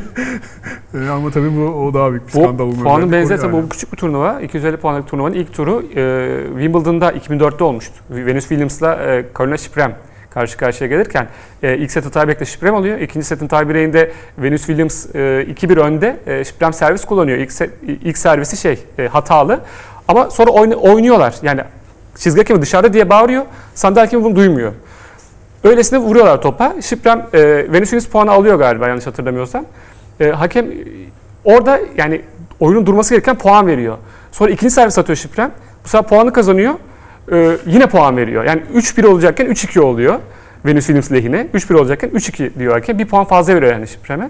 E, Ama tabii bu o daha büyük bir skandal. bu olma puanın benzerse bu küçük bir turnuva. 250 puanlık turnuvanın ilk turu e, Wimbledon'da 2004'te olmuştu. Venus Williams'la e, Carolina Shiprem karşı karşıya gelirken e, ilk seti tiebreak'te Shiprem alıyor. İkinci setin tiebreak'inde Venus Williams e, 2-1 önde. E, Shiprem servis kullanıyor. İlk, se- ilk servisi şey e, hatalı. Ama sonra oyna- oynuyorlar. Yani çizgi hakemi dışarıda diye bağırıyor. Sandalye hakemi bunu duymuyor. Öylesine vuruyorlar topa. Şiprem e, Williams puanı alıyor galiba yanlış hatırlamıyorsam. E, hakem e, orada yani oyunun durması gereken puan veriyor. Sonra ikinci servis atıyor Şiprem. Bu sefer puanı kazanıyor. E, yine puan veriyor. Yani 3-1 olacakken 3-2 oluyor. Venus Williams lehine. 3-1 olacakken 3-2 diyor hakem. Bir puan fazla veriyor yani Şiprem'e.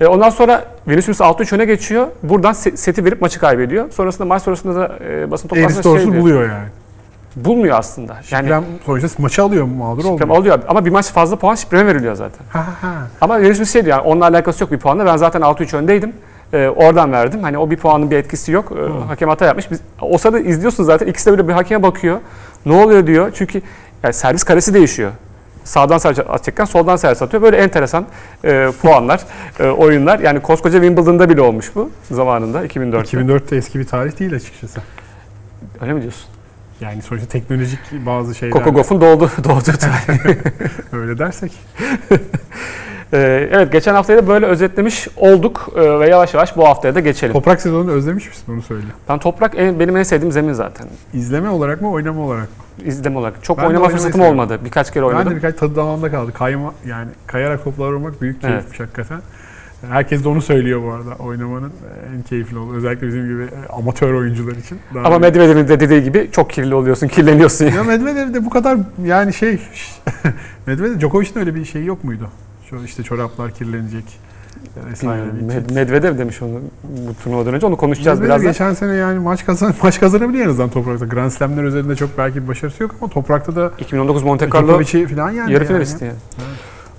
E, ondan sonra Venus Williams 6-3 öne geçiyor. Buradan se- seti verip maçı kaybediyor. Sonrasında maç sonrasında da e, basın toplantısında şey diyor. buluyor yani. Bulmuyor aslında. Yani Yani sonuçta maçı alıyor mağdur olmuyor. alıyor ama bir maç fazla puan Şiprem'e veriliyor zaten. Ha, ha. Ama Venus Williams şey diyor yani onunla alakası yok bir puanla. Ben zaten 6-3 öndeydim. Ee, oradan verdim. Hani o bir puanın bir etkisi yok. Ee, Hakem hata yapmış. Biz, o sırada izliyorsun zaten. İkisi de böyle bir hakeme bakıyor. Ne oluyor diyor. Çünkü yani servis karesi değişiyor. Sağdan servis atacakken soldan servis atıyor. Böyle enteresan e, puanlar, e, oyunlar. Yani koskoca Wimbledon'da bile olmuş bu zamanında 2004'te. 2004'te eski bir tarih değil açıkçası. Öyle mi diyorsun? Yani sonuçta teknolojik bazı şeyler. Coco Gauff'un doğdu, doğduğu tarih. Öyle dersek. Ee, evet geçen haftayı da böyle özetlemiş olduk Ee, ve yavaş yavaş bu haftaya da geçelim. Toprak sezonunu özlemiş misin onu söyle. Ben toprak en, benim en sevdiğim zemin zaten. İzleme olarak mı oynama olarak mı? İzleme olarak. Çok Ben oynama fırsatım seviyorum. olmadı. Birkaç kere Ben de oynadım. birkaç tadı damağımda kaldı. Kayma yani kayarak toplar oynamak büyük Evet. keyifmiş hakikaten. Herkes de onu söylüyor bu arada. Oynamanın en keyifli olduğu. Özellikle bizim gibi e, amatör oyuncular için. Daha Ama. Medvedev'in de dediği gibi çok kirli oluyorsun, kirleniyorsun. ya Medvedev de bu kadar yani şey Medvedev Djokovic'in öyle bir şey yok muydu? Şu işte çoraplar kirlenecek. Med- Medvedev demiş onu bu turnuvadan önce. Onu konuşacağız Medvedev birazdan. geçen sene yani maç kazan maç kazanabiliyor en azından toprakta. Grand Slam'ler üzerinde çok belki bir başarısı yok ama toprakta da 2019 Monte Carlo falan yani. yarı finalisti. Yani.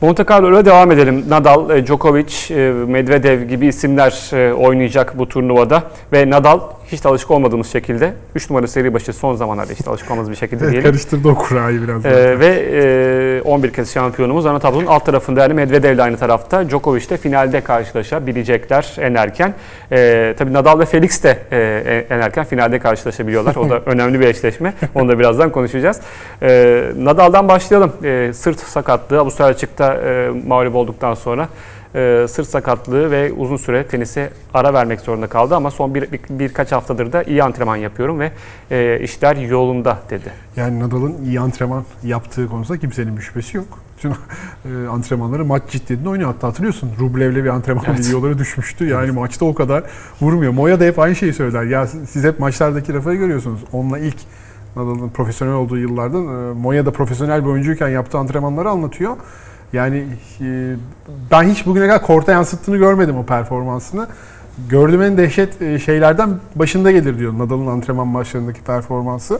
Monte Carlo'ya devam edelim. Nadal, e, Djokovic, e, Medvedev gibi isimler e, oynayacak bu turnuvada. Ve Nadal hiç de alışık olmadığımız şekilde 3 numara seri başı son zamanlarda hiç de alışık olmadığımız bir şekilde diyelim. karıştırdı o kurayı biraz. Ee, ve e, 11 kez şampiyonumuz ana tablonun alt tarafında yani Medvedev de aynı tarafta. Djokovic de finalde karşılaşabilecekler en erken. Ee, tabii Nadal ve Felix de e, en erken finalde karşılaşabiliyorlar. O da önemli bir eşleşme. Onu da birazdan konuşacağız. Ee, Nadal'dan başlayalım. Ee, sırt sakatlığı Avustralya açıkta e, mağlup olduktan sonra e, sırt sakatlığı ve uzun süre tenise ara vermek zorunda kaldı ama son bir, bir- birkaç haftadır da iyi antrenman yapıyorum ve e, işler yolunda dedi. Yani Nadal'ın iyi antrenman yaptığı konusunda kimsenin bir şüphesi yok. bütün e, antrenmanları maç ciddiyetinde oynuyor. Hatta hatırlıyorsun Rublev'le bir antrenman Evet. videoları düşmüştü. Yani maçta o kadar vurmuyor. Moya da hep aynı şeyi söyler. Ya siz siz hep maçlardaki Rafa'yı görüyorsunuz. Onunla ilk Nadal'ın profesyonel olduğu yıllarda e, Moya da profesyonel bir oyuncuyken yaptığı antrenmanları anlatıyor. Yani e, ben hiç bugüne kadar korta yansıttığını görmedim o performansını. Gördüğüm en dehşet e, şeylerden başında gelir diyor Nadal'ın antrenman maçlarındaki performansı.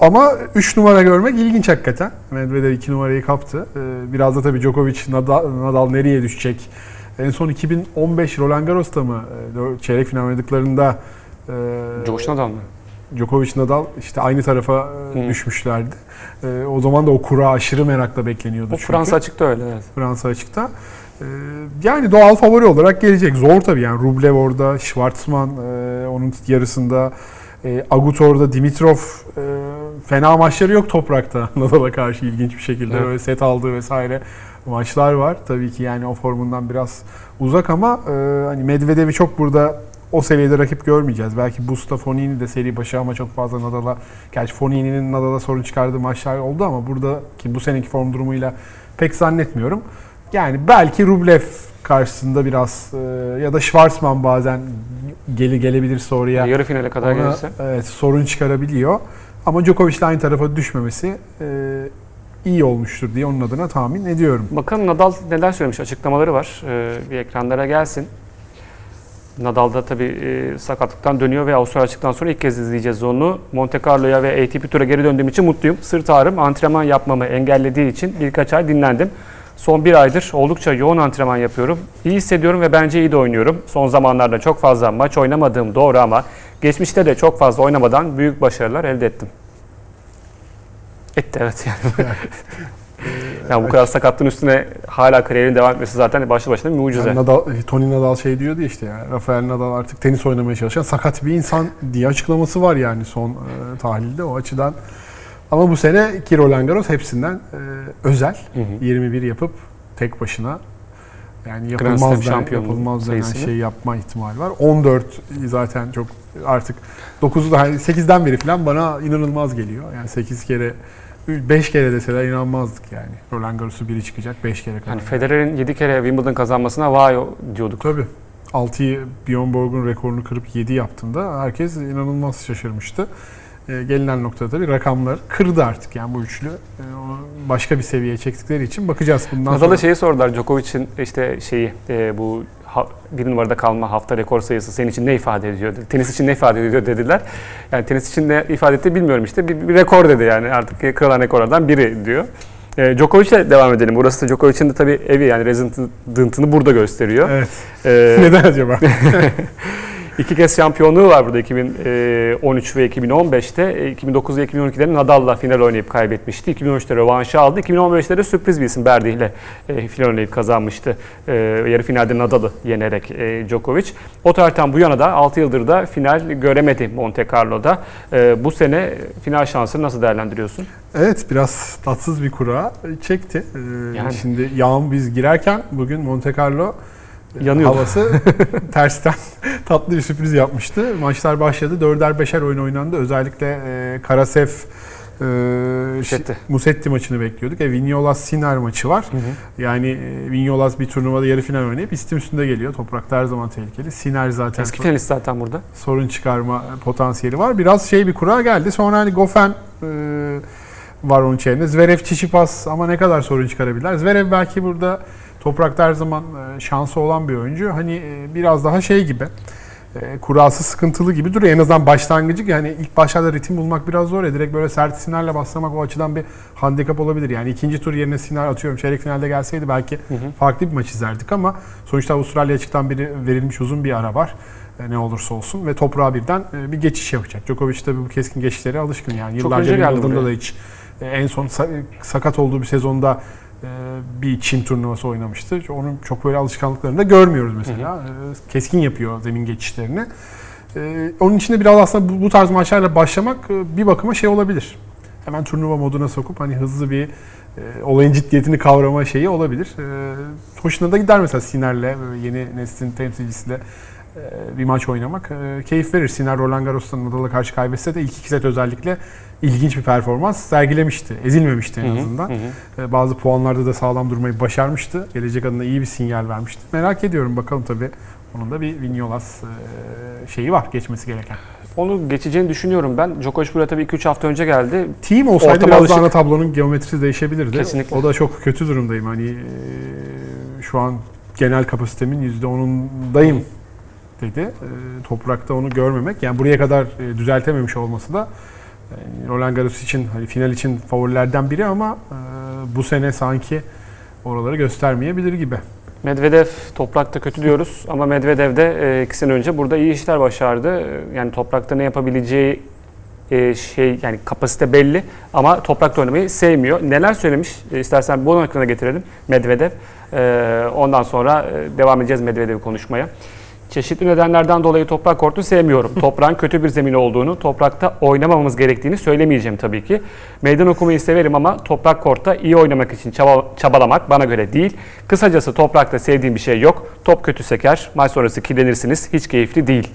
Ama 3 numara görmek ilginç hakikaten. Medvedev 2 numarayı kaptı. Ee, Biraz da tabii Djokovic, Nadal, Nadal nereye düşecek? En son 2015 Roland Garros'ta mı e, çeyrek final oynadıklarında e, Coş Nadal mı? Djokovic, Nadal işte aynı tarafa e, Hı. düşmüşlerdi. E, O zaman da o kura aşırı merakla bekleniyordu O çünkü. Fransa açıkta öyle evet. Fransa açıkta. Ee, Yani doğal favori olarak gelecek. Zor tabii yani. Rublev orada, Schwartzman e, onun yarısında, e, Agut orada, Dimitrov e, fena maçları yok toprakta Nadal'a karşı ilginç bir şekilde. Evet. Öyle set aldığı vesaire maçlar var. Tabii ki yani o formundan biraz uzak ama e, hani Medvedev'i çok burada o seviyede rakip görmeyeceğiz. Belki Busta Fonini de seri başı ama çok fazla Nadal'a gerçi Fonini'nin Nadal'a sorun çıkardığı maçlar oldu ama burada ki bu seneki form durumuyla pek zannetmiyorum. Yani belki Rublev karşısında biraz e, ya da Schwarzman bazen geli gelebilirse oraya Yarı finale kadar ona, gelirse. evet, sorun çıkarabiliyor. Ama Djokovic'le aynı tarafa düşmemesi e, iyi olmuştur diye onun adına tahmin ediyorum. Bakalım Nadal neler söylemiş açıklamaları var. Ee, bir ekranlara gelsin. Nadal da tabii e, sakatlıktan dönüyor ve Avustralya açıktan sonra ilk kez izleyeceğiz onu. Monte Carlo'ya ve ATP Tour'a geri döndüğüm için mutluyum. Sırt ağrım antrenman yapmamı engellediği için birkaç ay dinlendim. Son bir aydır oldukça yoğun antrenman yapıyorum. İyi hissediyorum ve bence iyi de oynuyorum. Son zamanlarda çok fazla maç oynamadığım doğru ama geçmişte de çok fazla oynamadan büyük başarılar elde ettim. Etti evet yani. yani bu kadar sakatlığın üstüne hala kariyerin devam etmesi zaten başlı başına bir mucize. Yani Nadal, Tony Nadal şey diyordu işte ya, Rafael Nadal artık tenis oynamaya çalışan sakat bir insan diye açıklaması var yani son e, tahlilde o açıdan. Ama bu sene ki Roland Garros hepsinden e, özel. Hı hı. 21 yapıp tek başına yani yapılmaz, den, şampiyonluğu yapılmaz denen şey yapma ihtimali var. 14 zaten çok artık 9'u da hani 8'den beri falan bana inanılmaz geliyor. Yani 8 kere 5 kere deseler inanmazdık yani. Roland Garros'u biri çıkacak 5 kere kadar. Yani Federer'in 7 kere Wimbledon kazanmasına vay diyorduk. Tabii. 6'yı Bjorn Borg'un rekorunu kırıp 7 yaptığında herkes inanılmaz şaşırmıştı. Ee, gelinen noktada tabii rakamlar kırdı artık yani bu üçlü. Onu başka bir seviyeye çektikleri için bakacağız bundan sonra. Nadal'a şeyi sordular Djokovic'in işte şeyi e, bu ha, bir numarada kalma hafta rekor sayısı senin için ne ifade ediyor. Tenis için ne ifade ediyor dediler. Yani tenis için ne ifade etti bilmiyorum işte bir, bir rekor dedi yani artık kırılan rekorlardan biri diyor. E, Djokovic'le devam edelim. Burası da Djokovic'in de tabii evi yani resident'ını burada gösteriyor. Evet. E, Neden acaba? İki kez şampiyonluğu var burada 2013 ve 2015'te. 2009 ve 2012'de Nadal'la final oynayıp kaybetmişti. 2013'te rövanşı aldı. 2015'te de sürpriz bir isim Berdi ile e, final oynayıp kazanmıştı. E, yarı finalde Nadal'ı yenerek e, Djokovic. O tarihten bu yana da 6 yıldır da final göremedi Monte Carlo'da. E, bu sene final şansını nasıl değerlendiriyorsun? Evet biraz tatsız bir kura çekti. Yani. Şimdi yağın biz girerken bugün Monte Carlo e, Yanıyordu. havası tersten tatlı bir sürpriz yapmıştı. Maçlar başladı. Dörder beşer oyun oynandı. Özellikle e, Karasev e, Musetti. Musetti maçını bekliyorduk. E, Vignolas Sinner maçı var. Yani e, Vignolas bir turnuvada yarı final oynayıp istim üstünde geliyor. Toprakta her zaman tehlikeli. Sinner zaten Eski finalist zaten burada. sorun çıkarma potansiyeli var. Biraz şey bir kura geldi. Sonra hani Gofen e, var onun içerisinde. Zverev, Çiçipas ama ne kadar sorun çıkarabilirler. Zverev belki burada toprakta her zaman e, şansı olan bir oyuncu. Hani e, biraz daha şey gibi. E, kurası sıkıntılı gibi duruyor. En azından başlangıcı yani ilk başlarda ritim bulmak biraz zor ya. Direkt böyle sert sinirle başlamak o açıdan bir handikap olabilir. Yani ikinci tur yerine siner atıyorum. Çeyrek finalde gelseydi belki farklı bir maç izlerdik ama sonuçta Avustralya açıktan biri verilmiş uzun bir ara var. Ne olursa olsun ve toprağa birden bir geçiş yapacak. Djokovic tabii bu keskin geçişlere alışkın yani. Çok Yıllarca buraya. da hiç en son sa- sakat olduğu bir sezonda bir Çin turnuvası oynamıştı. Onun çok böyle alışkanlıklarını da görmüyoruz mesela. E, Keskin yapıyor zemin geçişlerini. E, Onun için de biraz aslında bu- tarz maçlarla başlamak e, bir bakıma şey olabilir. Hemen turnuva moduna sokup hani hızlı bir e, olayın ciddiyetini kavrama şeyi olabilir. E, hoşuna da gider mesela Siner'le yeni neslin temsilcisiyle e, bir maç oynamak e, keyif verir. Sinner Roland Garros'ta Nadal'a karşı kaybetse de ilk iki set özellikle ilginç bir performans sergilemişti. Ezilmemişti en azından. hı hı. E, Bazı puanlarda da sağlam durmayı başarmıştı. Gelecek adına iyi bir sinyal vermişti. Merak ediyorum bakalım tabii. Onun da bir Vignolas e, şeyi var geçmesi gereken. Onu geçeceğini düşünüyorum ben. Djokovic buraya tabii 2-3 hafta önce geldi. Team olsaydı Ortama biraz alışık. daha tablonun geometrisi değişebilirdi. Kesinlikle. O da çok kötü durumdayım. Hani e, şu an genel kapasitemin %10'undayım dedi. E, toprakta onu görmemek. Yani buraya kadar e, düzeltememiş olması da e, Roland Garros için hani final için favorilerden biri ama e, bu sene sanki oraları göstermeyebilir gibi. Medvedev toprakta kötü diyoruz ama Medvedev de e, iki sene önce burada iyi işler başardı. E, Yani toprakta ne yapabileceği e, şey yani kapasite belli ama toprakta oynamayı sevmiyor. Neler söylemiş? E, istersen bunu ekrana getirelim Medvedev. E, ondan sonra e, devam edeceğiz Medvedev'i konuşmaya. Çeşitli nedenlerden dolayı toprak kortu sevmiyorum. Toprağın kötü bir zemin olduğunu, toprakta oynamamamız gerektiğini söylemeyeceğim tabii ki. Meydan okumayı severim ama toprak kortta iyi oynamak için çaba- çabalamak bana göre değil. Kısacası toprakta sevdiğim bir şey yok. Top kötü seker, maç sonrası kirlenirsiniz. Hiç keyifli değil.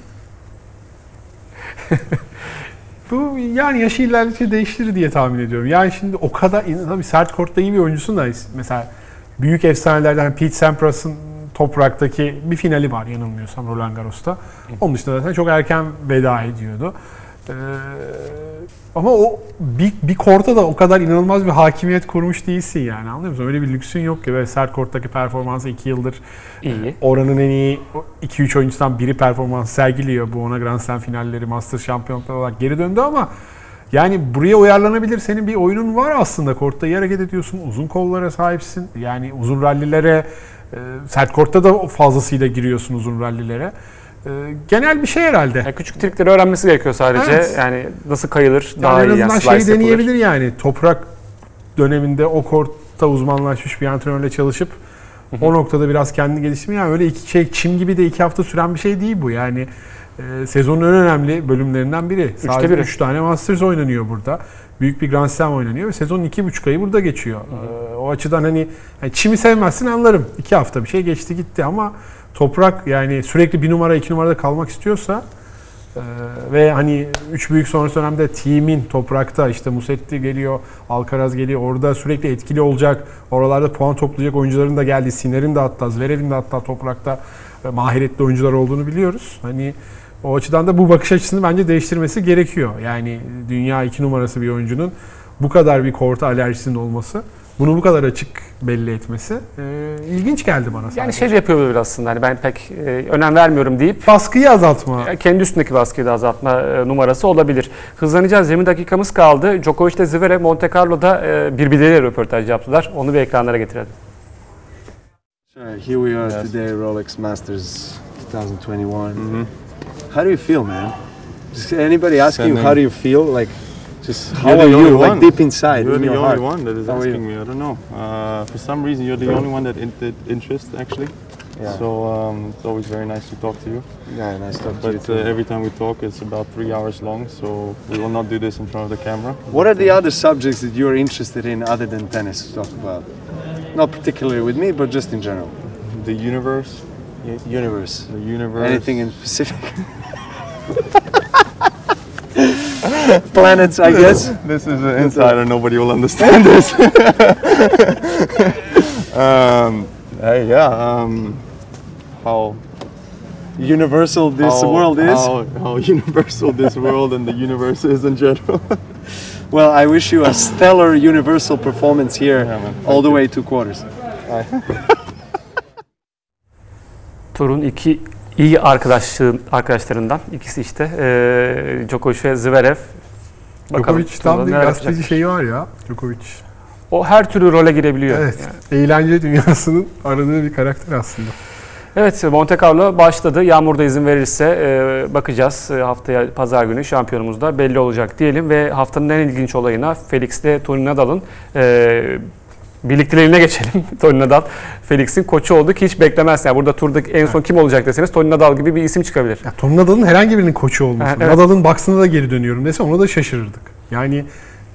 Bu yani yaşı ilerledikçe değiştirir diye tahmin ediyorum. Yani şimdi o kadar tabii sert kortta iyi bir oyuncusun da mesela büyük efsanelerden Pete Sampras'ın topraktaki bir finali var yanılmıyorsam Roland Garros'ta. Onun dışında zaten çok erken veda ediyordu. Ee, ama o bir, bir korta da o kadar inanılmaz bir hakimiyet kurmuş değilsin yani anlıyor musun? Öyle bir lüksün yok ki ve sert korttaki performansı 2 yıldır İyi. oranın en iyi 2-3 oyuncudan biri performans sergiliyor. Bu ona Grand Slam finalleri, Masters şampiyonlukları olarak geri döndü ama yani buraya uyarlanabilir senin bir oyunun var aslında. Kortta iyi hareket ediyorsun, uzun kollara sahipsin. Yani uzun rallilere, e, sert kortta da fazlasıyla giriyorsun uzun rallilere. E, genel bir şey herhalde. Yani küçük trikleri öğrenmesi gerekiyor sadece. Evet. Yani nasıl kayılır Yani daha en iyi. Yani azından slice şeyi yapılır. deneyebilir yani. Toprak döneminde o kortta uzmanlaşmış bir antrenörle çalışıp o noktada biraz kendini geliştirme. Yani öyle iki şey çim gibi de iki hafta süren bir şey değil bu. Yani e, sezonun en önemli bölümlerinden biri. Sadece biri. 3 tane Masters oynanıyor burada. Büyük bir Grand Slam oynanıyor ve sezonun iki buçuk ayı burada geçiyor. E, o açıdan hani yani çimi sevmezsin anlarım. İki hafta bir şey geçti gitti ama toprak yani sürekli bir numara iki numarada kalmak istiyorsa ee, ve hani üç büyük sonrası dönemde team'in toprakta işte Musetti geliyor, Alcaraz geliyor. Orada sürekli etkili olacak. Oralarda puan toplayacak oyuncuların da geldiği, Sinner'in de hatta, Zverev'in de hatta toprakta e, mahiretli oyuncular olduğunu biliyoruz. Hani o açıdan da bu bakış açısını bence değiştirmesi gerekiyor. Yani dünya iki numarası bir oyuncunun bu kadar bir korta alerjisinin olması, bunu bu kadar açık belli etmesi e, ilginç geldi bana sadece. Yani şey de yapıyor olabilir aslında. Hani ben pek e, önem vermiyorum deyip baskıyı azaltma. kendi üstündeki baskıyı da azaltma e, numarası olabilir. Hızlanacağız. 20 dakikamız kaldı. Djokovic ile Zverev Monte Carlo'da e, birbirleriyle röportaj yaptılar. Onu bir ekranlara getirelim. Sure, here we are today, Rolex Masters 2021. Mhm. How do you feel, man? Just anybody ask you how do you feel? Like, just how You're are you? Like deep inside, You're in the your only heart. one that is How asking me. I don't know. Uh, for some reason, you're the only one that in, that interests actually. Yeah. So um, it's always very nice to talk to you. yeah, nice to talk to you But uh, every time we talk, it's about three hours long. So we will not do this in front of the camera. what are the other subjects that you're interested in other than tennis to talk about? Not particularly with me, but just in general. The universe. U- universe. The universe. Anything in specific? Planets, I guess. This is an insider. Nobody will understand this. um, hey, yeah. Um, how Universal this how, world is. How, how universal this world and the universe is in general. Well, I wish you a stellar universal performance here, Yeah, man. all the you. way to quarters. Turun iki iyi arkadaşlığın arkadaşlarından ikisi işte e, Djokovic ve Zverev. Djokovic tam bir gazeteci şeyi var ya Djokovic. O her türlü role girebiliyor. Evet. Yani. Eğlence dünyasının aradığı bir karakter aslında. Evet Monte Carlo başladı. Yağmurda izin verirse e, bakacağız. E, haftaya pazar günü şampiyonumuz da belli olacak diyelim ve haftanın en ilginç olayına Felix ile Tony Nadal'ın e, birlikteliğine geçelim. Tony Nadal Felix'in koçu oldu ki hiç beklemez. Yani burada turdaki en son kim olacak deseniz Tony Nadal gibi bir isim çıkabilir. Ya Tom Nadal'ın herhangi birinin koçu olması. Ha, evet. Nadal'ın baksına da geri dönüyorum dese ona da şaşırırdık. Yani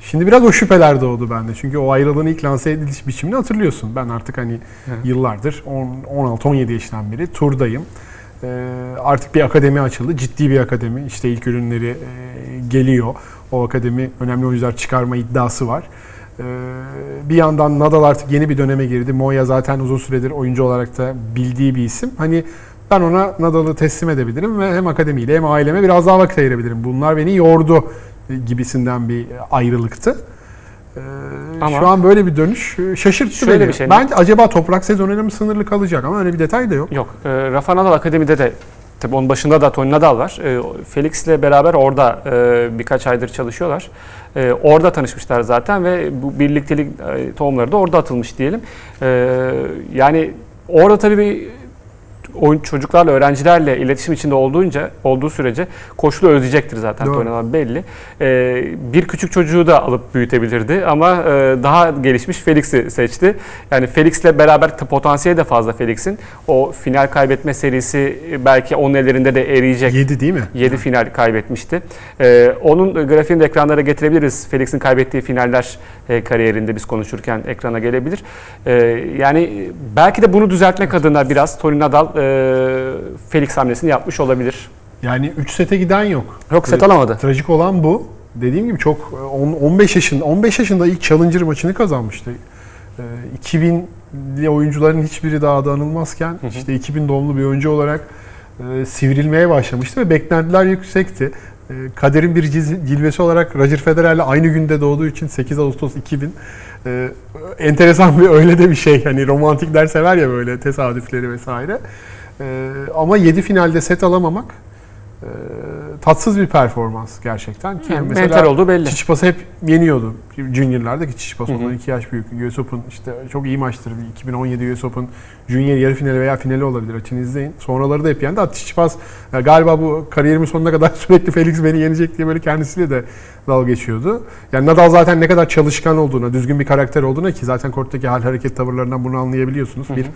şimdi biraz o şüpheler doğdu bende. Çünkü o ayrılığın ilk lanse ediliş biçimini hatırlıyorsun. Ben artık hani yıllardır 16-17 yaşından beri turdayım. Ee, artık bir akademi açıldı. Ciddi bir akademi. İşte ilk ürünleri e, geliyor. O akademi önemli oyuncular çıkarma iddiası var. Ee, bir yandan Nadal artık yeni bir döneme girdi. Moya zaten uzun süredir oyuncu olarak da bildiği bir isim. Hani ben ona Nadal'ı teslim edebilirim ve hem akademiyle hem aileme biraz daha vakit ayırabilirim. Bunlar beni yordu gibisinden bir ayrılıktı. Ee, Ama- şu an böyle bir dönüş e, şaşırttı Şöyle beni. bir şey- Bence acaba toprak sezonuyla mı sınırlı kalacak ama öyle bir detay da yok. Yok. E, Rafa Nadal Akademi'de de tabii onun başında da Tony Nadal var. E, Felix'le beraber orada e, birkaç aydır çalışıyorlar. E, orada tanışmışlar zaten ve bu birliktelik e, tohumları da orada atılmış diyelim. E, yani orada tabii bir oyun çocuklarla, öğrencilerle iletişim içinde olduğunca olduğu sürece koşulu özleyecektir zaten Doğru. Tony belli. E, bir küçük çocuğu da alıp büyütebilirdi ama e, daha gelişmiş Felix'i seçti. Yani Felix'le beraber potansiyeli de fazla Felix'in. O final kaybetme serisi e, belki onun ellerinde de eriyecek. 7 değil mi? 7 final kaybetmişti. Ee, onun grafiğini de ekranlara getirebiliriz. Felix'in kaybettiği finaller e, kariyerinde biz konuşurken ekrana gelebilir. Ee, yani belki de bunu düzeltmek adına biraz Tony Nadal e, Felix hamlesini yapmış olabilir. Yani 3 sete giden yok. Yok set alamadı. Trajik olan bu. Dediğim gibi çok e, on- 15 yaşında 15 yaşında ilk Challenger maçını kazanmıştı. Ee, 2000'li oyuncuların hiçbiri daha da anılmazken işte 2000 doğumlu bir oyuncu olarak e, sivrilmeye başlamıştı ve beklentiler yüksekti. E, kaderin bir cilvesi olarak Roger Federer'le aynı günde doğduğu için 8 Ağustos 2000 e, enteresan bir öyle de bir şey. Hani romantikler sever ya böyle tesadüfleri vesaire. E, ama 7 finalde set alamamak e, tatsız bir performans gerçekten. Ki Yani mesela olduğu belli. Çiçipas'ı hep yeniyordu. Junior'larda ki Çiçipas ondan 2 yaş büyük. US Open işte çok iyi maçtır. Bir 2017 US Open Junior yarı finali veya finali olabilir. Açın izleyin. Sonraları da hep yendi. Hatta Çiçipas ya galiba bu kariyerimin sonuna kadar sürekli Felix beni yenecek diye böyle kendisiyle de dalga geçiyordu. Yani Nadal zaten ne kadar çalışkan olduğuna, düzgün bir karakter olduğuna ki zaten korttaki hal hareket tavırlarından bunu anlayabiliyorsunuz. Bir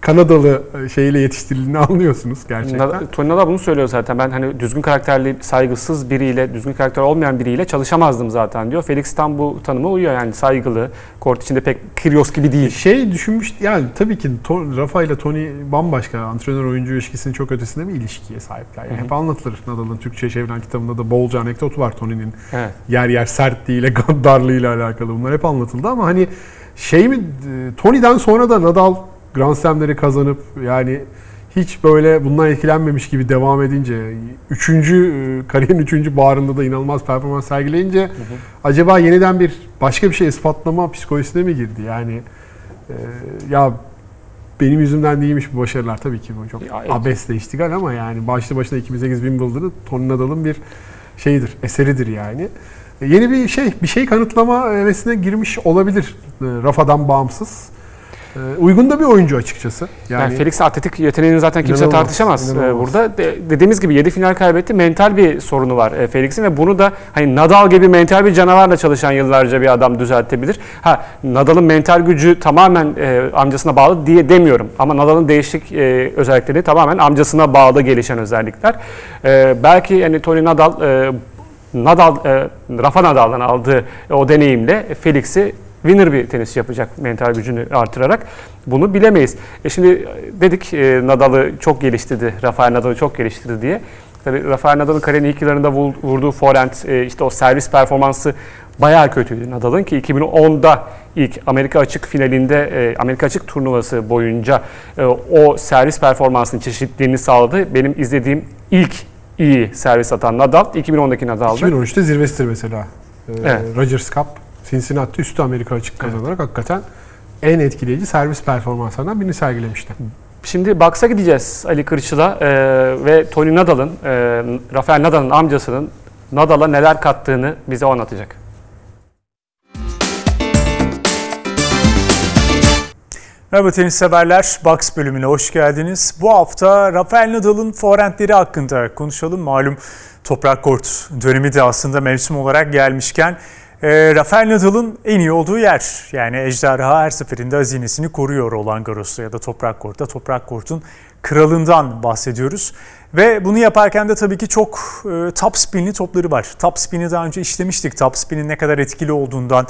Kanadalı e, şeyle yetiştirildiğini anlıyorsunuz gerçekten. Tony Nadal bunu söylüyor zaten. Ben hani düzgün karakterli, saygısız biriyle, düzgün karakter olmayan biriyle çalışamazdım zaten diyor. Felix tam bu tanıma uyuyor yani saygılı, kort içinde pek Kyrgios gibi değil. Şey düşünmüş yani tabii ki Rafa ile Tony bambaşka antrenör oyuncu ilişkisinin çok ötesinde bir ilişkiye sahipler. Yani Hı hı. hep anlatılır Nadal'ın Türkçe çevrilen kitabında da bolca anekdot var Tony'nin Evet. yer yer sertliğiyle gaddarlığıyla alakalı. Bunlar hep anlatıldı ama hani şey mi Tony'den sonra da Nadal Grand Slam'leri kazanıp yani hiç böyle bundan etkilenmemiş gibi devam edince üçüncü e, kariyerin üçüncü bağrında da inanılmaz performans sergileyince acaba yeniden bir başka bir şey ispatlama psikolojisine mi girdi? Yani e, ya benim yüzümden değilmiş bu başarılar tabii ki bu çok Ya, evet. abesle iştigal ama yani başlı başına 2008 Wimbledon'ı Tony Nadal'ın bir şeyidir, eseridir yani. E, Yeni bir şey, bir şey kanıtlama hevesine girmiş olabilir e, Rafa'dan bağımsız. E, Uygun da bir oyuncu açıkçası. Yani, Yani, Felix'in atletik yeteneğini zaten kimse İnanılmaz, tartışamaz inanılmaz. Ee, burada. De- dediğimiz gibi 7 final kaybetti. Mental bir sorunu var e, Felix'in ve bunu da hani Nadal gibi mental bir canavarla çalışan yıllarca bir adam düzeltebilir. Ha Nadal'ın mental gücü tamamen e, amcasına bağlı diye demiyorum. Ama Nadal'ın değişik e, özellikleri tamamen amcasına bağlı gelişen özellikler. E, belki yani Tony Nadal e, Nadal e, Rafa Nadal'dan aldığı o deneyimle Felix'i winner bir tenisçi yapacak mental gücünü artırarak. Bunu bilemeyiz. E şimdi e, dedik e, Nadal'ı çok geliştirdi, Rafael Nadal'ı çok geliştirdi diye. Tabii Rafael Nadal'ın kariyerinin ilk yıllarında vur- vurduğu forehand, e, işte o servis performansı bayağı kötüydü Nadal'ın ki 2010'da ilk Amerika Açık finalinde, Amerika Açık turnuvası boyunca o servis performansının çeşitliliğini sağladı. Benim izlediğim ilk iyi servis atan Nadal 2010'daki Nadal'dı. 2013'te zirvesidir mesela. Evet. Rogers Cup, Cincinnati üstü Amerika açık kazanarak hakikaten en etkileyici servis performanslarından birini sergilemişti. Şimdi Box'a gideceğiz Ali Kırçıl'a e, ve Tony Nadal'ın, e, Rafael Nadal'ın amcasının Nadal'a neler kattığını bize anlatacak. Merhaba tenis severler, Box bölümüne hoş geldiniz. Bu hafta Rafael Nadal'ın forehandleri hakkında konuşalım. Malum toprak kort dönemi de aslında mevsim olarak gelmişken e, Rafael Nadal'ın en iyi olduğu yer. Yani ejderha her seferinde hazinesini koruyor Roland Garros'ta ya da toprak kortta. Toprak kortun kralından bahsediyoruz. Ve bunu yaparken de tabii ki çok e, top spinli topları var. Top spin'i daha önce işlemiştik. Top spin'in ne kadar etkili olduğundan,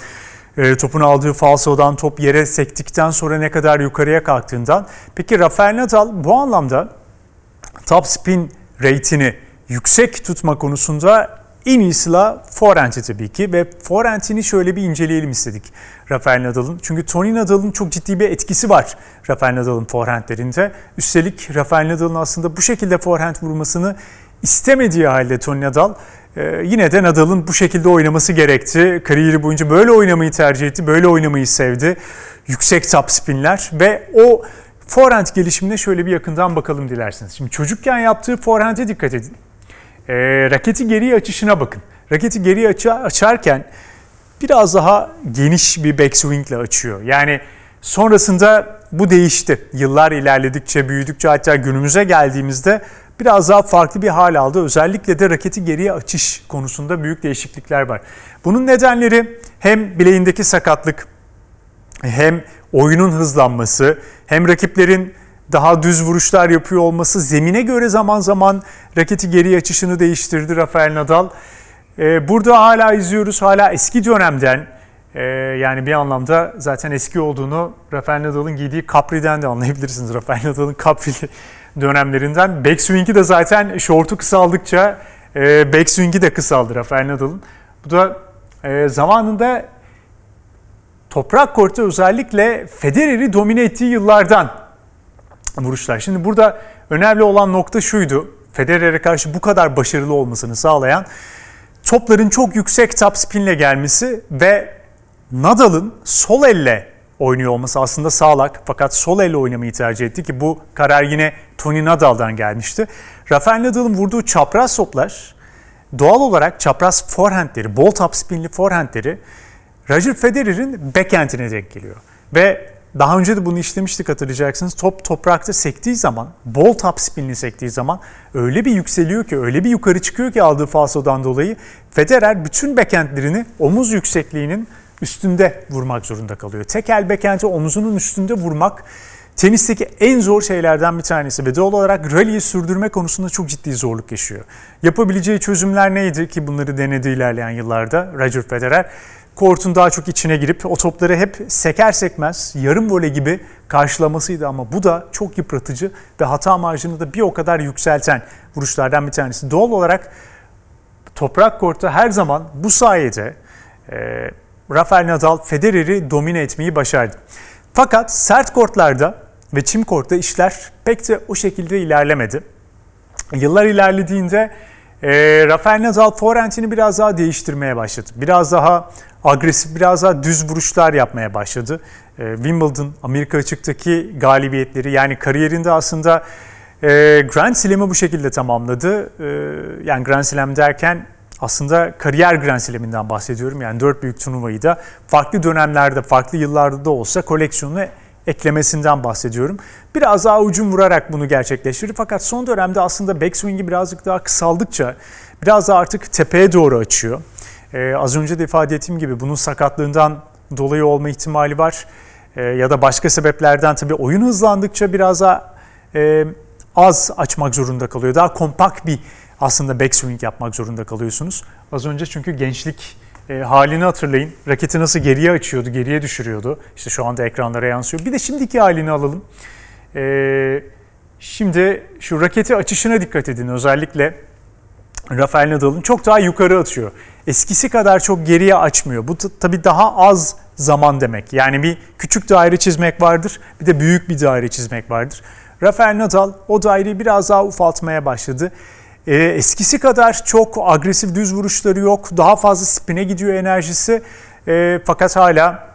e, topun aldığı falsodan top yere sektikten sonra ne kadar yukarıya kalktığından. Peki Rafael Nadal bu anlamda top spin rate'ini yüksek tutma konusunda en iyi silah forehand'i tabii ki ve forehand'ini şöyle bir inceleyelim istedik Rafael Nadal'ın. Çünkü Tony Nadal'ın çok ciddi bir etkisi var Rafael Nadal'ın forehand'lerinde. Üstelik Rafael Nadal'ın aslında bu şekilde forehand vurmasını istemediği halde Tony Nadal e, yine de Nadal'ın bu şekilde oynaması gerekti. Kariyeri boyunca böyle oynamayı tercih etti, böyle oynamayı sevdi. Yüksek top spinler ve o forehand gelişimine şöyle bir yakından bakalım dilerseniz. Şimdi çocukken yaptığı forehand'e dikkat edin. E, raketi geriye açışına bakın. Raketi geriye açı, açarken biraz daha geniş bir backswing ile açıyor. Yani sonrasında bu değişti. Yıllar ilerledikçe, büyüdükçe hatta günümüze geldiğimizde biraz daha farklı bir hal aldı. Özellikle de raketi geriye açış konusunda büyük değişiklikler var. Bunun nedenleri hem bileğindeki sakatlık, hem oyunun hızlanması, hem rakiplerin daha düz vuruşlar yapıyor olması, zemine göre zaman zaman raketi geri açışını değiştirdi Rafael Nadal. Ee, burada hala izliyoruz, hala eski dönemden, e, yani bir anlamda zaten eski olduğunu Rafael Nadal'ın giydiği Capri'den de anlayabilirsiniz. Rafael Nadal'ın Capri'li dönemlerinden. Backswing'i de zaten şortu kısaldıkça e, backswing'i de kısaldı Rafael Nadal'ın. Bu da zamanında toprak kortu özellikle Federer'i domine ettiği yıllardan vuruşlar. Şimdi burada önemli olan nokta şuydu. Federer'e karşı bu kadar başarılı olmasını sağlayan topların çok yüksek top spinle gelmesi ve Nadal'ın sol elle oynuyor olması aslında sağlak fakat sol elle oynamayı tercih etti ki bu karar yine Tony Nadal'dan gelmişti. Rafael Nadal'ın vurduğu çapraz toplar doğal olarak çapraz forehandleri, ball top spinli forehandleri Roger Federer'in backhand'ine denk geliyor. Ve daha önce de bunu işlemiştik hatırlayacaksınız. Top toprakta sektiği zaman, ball top spinli sektiği zaman öyle bir yükseliyor ki, öyle bir yukarı çıkıyor ki aldığı falsodan dolayı Federer bütün backhandlerini omuz yüksekliğinin üstünde vurmak zorunda kalıyor. Tek el backhand'i omuzunun üstünde vurmak tenisteki en zor şeylerden bir tanesi ve doğal olarak rally'yi sürdürme konusunda çok ciddi zorluk yaşıyor. Yapabileceği çözümler neydi ki bunları denedi ilerleyen yıllarda Roger Federer? Kortun daha çok içine girip o topları hep seker sekmez yarım voley gibi karşılamasıydı ama bu da çok yıpratıcı ve hata marjını da bir o kadar yükselten vuruşlardan bir tanesi. Doğal olarak toprak kortta her zaman bu sayede e, Rafael Nadal Federer'i domine etmeyi başardı. Fakat sert kortlarda ve çim kortta işler pek de o şekilde ilerlemedi. Yıllar ilerlediğinde e, Rafael Nadal forehand'ini biraz daha değiştirmeye başladı. Biraz daha agresif, biraz daha düz vuruşlar yapmaya başladı. E, Wimbledon, Amerika açıktaki galibiyetleri yani kariyerinde aslında e, Grand Slam'ı bu şekilde tamamladı. E, yani Grand Slam derken aslında kariyer Grand Slam'inden bahsediyorum. Yani dört büyük turnuvayı da farklı dönemlerde, farklı yıllarda da olsa koleksiyonuna eklemesinden bahsediyorum. Biraz daha ucum vurarak bunu gerçekleştirdi. Fakat son dönemde aslında backswing'i birazcık daha kısaldıkça biraz daha artık tepeye doğru açıyor. Ee, az önce de ifade ettiğim gibi bunun sakatlığından dolayı olma ihtimali var. Ee, ya da başka sebeplerden tabii oyun hızlandıkça biraz daha e, az açmak zorunda kalıyor. Daha kompakt bir aslında backswing yapmak zorunda kalıyorsunuz. Az önce çünkü gençlik e, halini hatırlayın. Raketi nasıl geriye açıyordu, geriye düşürüyordu. İşte şu anda ekranlara yansıyor. Bir de şimdiki halini alalım. E, şimdi şu raketi açışına dikkat edin. Özellikle Rafael Nadal'ın çok daha yukarı atıyor. Eskisi kadar çok geriye açmıyor. Bu tabii daha az zaman demek. Yani bir küçük daire çizmek vardır, bir de büyük bir daire çizmek vardır. Rafael Nadal o daireyi biraz daha ufaltmaya başladı. Ee, eskisi kadar çok agresif düz vuruşları yok. Daha fazla spine gidiyor enerjisi. Ee, fakat hala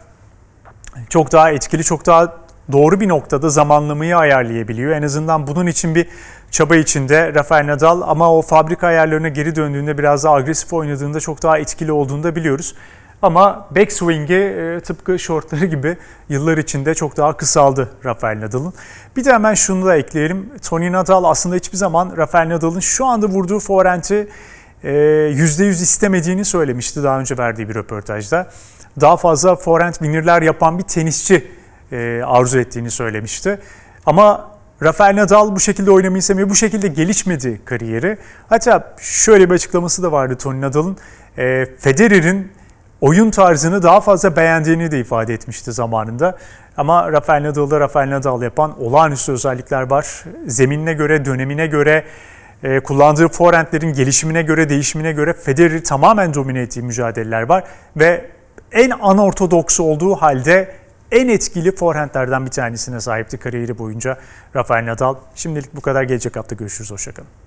çok daha etkili, çok daha doğru bir noktada zamanlamayı ayarlayabiliyor. En azından bunun için bir çaba içinde Rafael Nadal ama o fabrika ayarlarına geri döndüğünde biraz daha agresif oynadığında çok daha etkili olduğunu da biliyoruz. Ama backswing'i e, tıpkı shortları gibi yıllar içinde çok daha kısaldı Rafael Nadal'ın. Bir de hemen şunu da ekleyelim. Tony Nadal aslında hiçbir zaman Rafael Nadal'ın şu anda vurduğu forehand'i e, %100 istemediğini söylemişti daha önce verdiği bir röportajda. Daha fazla forehand winner'ler yapan bir tenisçi e, arzu ettiğini söylemişti. Ama Rafael Nadal bu şekilde oynamayı istemiyor. Bu şekilde gelişmedi kariyeri. Hatta şöyle bir açıklaması da vardı Tony Nadal'ın. E, Federer'in oyun tarzını daha fazla beğendiğini de ifade etmişti zamanında. Ama Rafael Nadal'da Rafael Nadal yapan olağanüstü özellikler var. Zeminine göre, dönemine göre, e, kullandığı forehandlerin gelişimine göre, değişimine göre Federer'i tamamen domine ettiği mücadeleler var. Ve en anortodoks olduğu halde en etkili forehandlerden bir tanesine sahipti kariyeri boyunca Rafael Nadal. Şimdilik bu kadar. Gelecek hafta görüşürüz. Hoşçakalın.